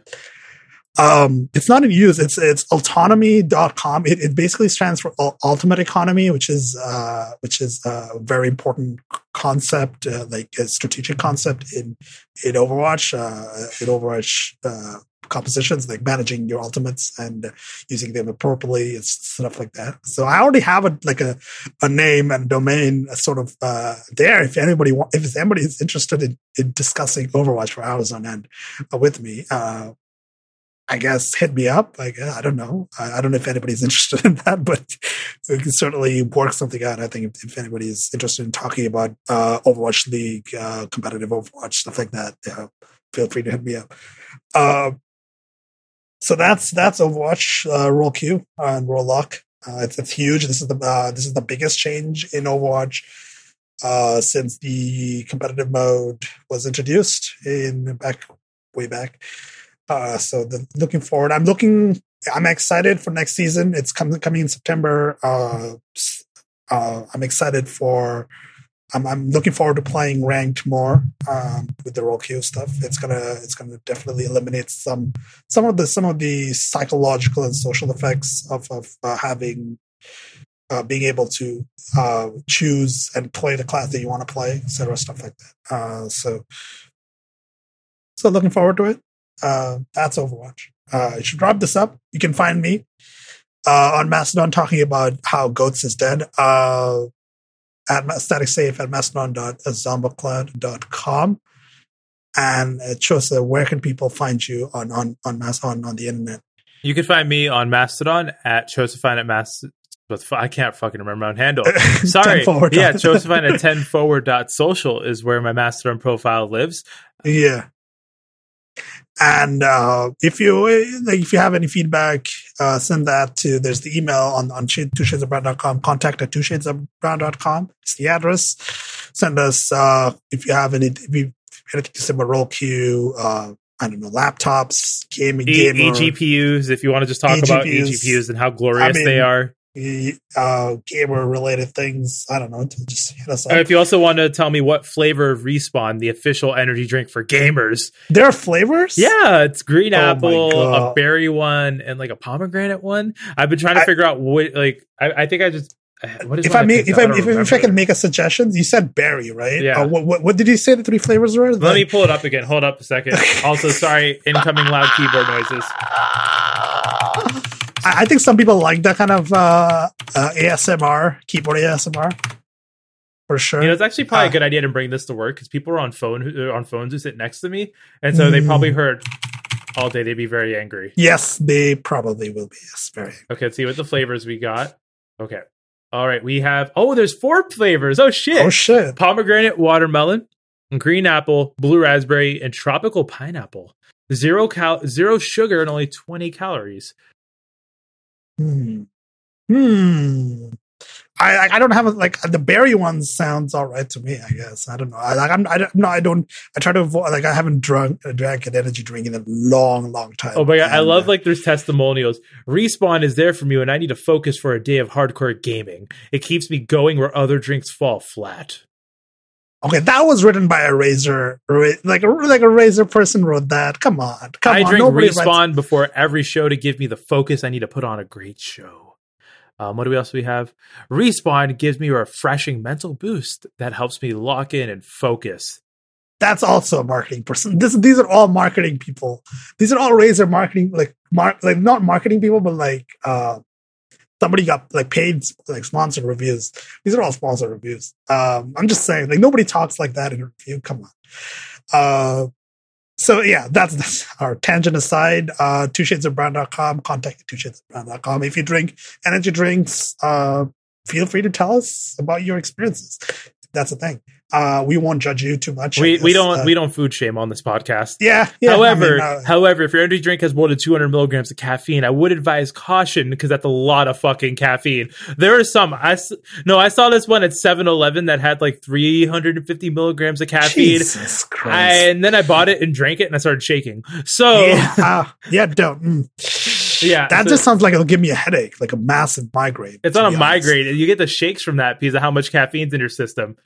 Um it's not in use it's it's autonomy.com it, it basically stands for ultimate economy which is uh which is a very important concept uh, like a strategic concept in in overwatch uh in overwatch uh compositions like managing your ultimates and using them appropriately and stuff like that. So i already have a like a a name and domain sort of uh there if anybody if anybody is interested in, in discussing overwatch for hours on end uh, with me uh I guess hit me up. Like I don't know. I, I don't know if anybody's interested in that, but we can certainly work something out. I think if, if anybody is interested in talking about uh, Overwatch League, uh, competitive Overwatch stuff like that, yeah, feel free to hit me up. Uh, so that's that's Overwatch uh, role queue and role lock. Uh, it's, it's huge. This is the uh, this is the biggest change in Overwatch uh, since the competitive mode was introduced in back way back. Uh, so the, looking forward, I'm looking, I'm excited for next season. It's coming coming in September. Uh, uh, I'm excited for. I'm, I'm looking forward to playing ranked more um, with the role queue stuff. It's gonna it's gonna definitely eliminate some some of the some of the psychological and social effects of of uh, having uh, being able to uh, choose and play the class that you want to play, etc. Stuff like that. Uh, so so looking forward to it uh, that's Overwatch. Uh, I should wrap this up. You can find me uh, on Mastodon talking about how Goats is dead. Uh, at static safe at mastodon.zombocloud.com. And uh, Chosa, where can people find you on on on Mastodon on the internet? You can find me on Mastodon at Josephine at Mast. But I can't fucking remember my own handle. Sorry. yeah, Josephine at 10 forward dot social is where my Mastodon profile lives. Yeah. And uh, if you if you have any feedback, uh, send that to there's the email on on two shadesofbrown.com, contact at two shadesofbrown.com. It's the address. Send us uh, if you have any if you anything to say about role queue, uh, I don't know, laptops, gaming, E- gamer, eGPUs, if you want to just talk about eGPUs. eGPUs and how glorious I mean, they are. Uh, gamer related things. I don't know. Just hit us up. if you also want to tell me what flavor of Respawn, the official energy drink for gamers, There are flavors. yeah, it's green Oh apple, a berry one, and like a pomegranate one. I've been trying to I- figure out what, like, I, I think I just. What is If one I make if? I if, if I can make a suggestion, you said berry, right? Yeah. Uh, what, what what did you say the three flavors were? Let me pull it up again. Hold up a second. Also, sorry, incoming loud keyboard noises. I, I think some people like that kind of uh, uh, ASMR, keyboard ASMR, for sure. You know, it's actually probably Uh. a good idea to bring this to work because people are on phone who, on phones who sit next to me, and so they probably Mm. heard all day. They'd be very angry. yes, they probably will be. Yes, very. Okay, let's see what the flavors we got. Okay, all right, we have. Oh, there's four flavors. Oh shit! Oh shit! Pomegranate, watermelon, green apple, blue raspberry, and tropical pineapple. Zero cal, zero sugar, and only twenty calories. Hmm. Hmm. I I- don't have a, like the berry one sounds all right to me. I guess I don't know. I like I'm I don't no I don't I try to avoid like I haven't drunk drank an energy drink in a long long time. Oh my god, I love uh, like there's testimonials. Respawn is there for me when I need to focus for a day of hardcore gaming. It keeps me going where other drinks fall flat. Okay, that was written by a Razer, like a like a Razer person wrote that. Come on, come I on. drink Nobody writes- Respawn before every show to give me the focus I need to put on a great show. Um, what do we else we have? Respawn gives me a refreshing mental boost that helps me lock in and focus. That's also a marketing person. This, these are all marketing people. These are all Razer marketing, like mark, like not marketing people, but like uh, somebody got like paid, like sponsored reviews. These are all sponsored reviews. Um, I'm just saying, like nobody talks like that in a review. Come on. Uh, so yeah, that's, that's our tangent aside. Uh, two shades of brown.com, contact two shades of brown.com. If you drink energy drinks, uh, feel free to tell us about your experiences. That's the thing. Uh, we won't judge you too much. We we don't uh, we don't food shame on this podcast. Yeah. yeah however, I mean, uh, however, if your energy drink has more than 200 milligrams of caffeine, I would advise caution because that's a lot of fucking caffeine. There are some. I no, I saw this one at 7-Eleven that had like 350 milligrams of caffeine. Jesus I, and then I bought it and drank it, and I started shaking. So yeah, yeah, don't. mm. Yeah, that so- just sounds like it'll give me a headache, like a massive migraine. it's not a honest. migraine. and You get the shakes from that because of how much caffeine's in your system.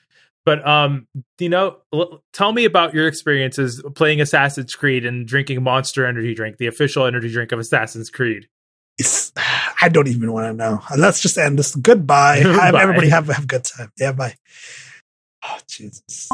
But um, you know, l- tell me about your experiences playing Assassin's Creed and drinking Monster Energy drink, the official energy drink of Assassin's Creed. It's, I don't even want to know. Let's just end this. Goodbye. Have everybody have have a good time. Yeah, bye. Oh Jesus.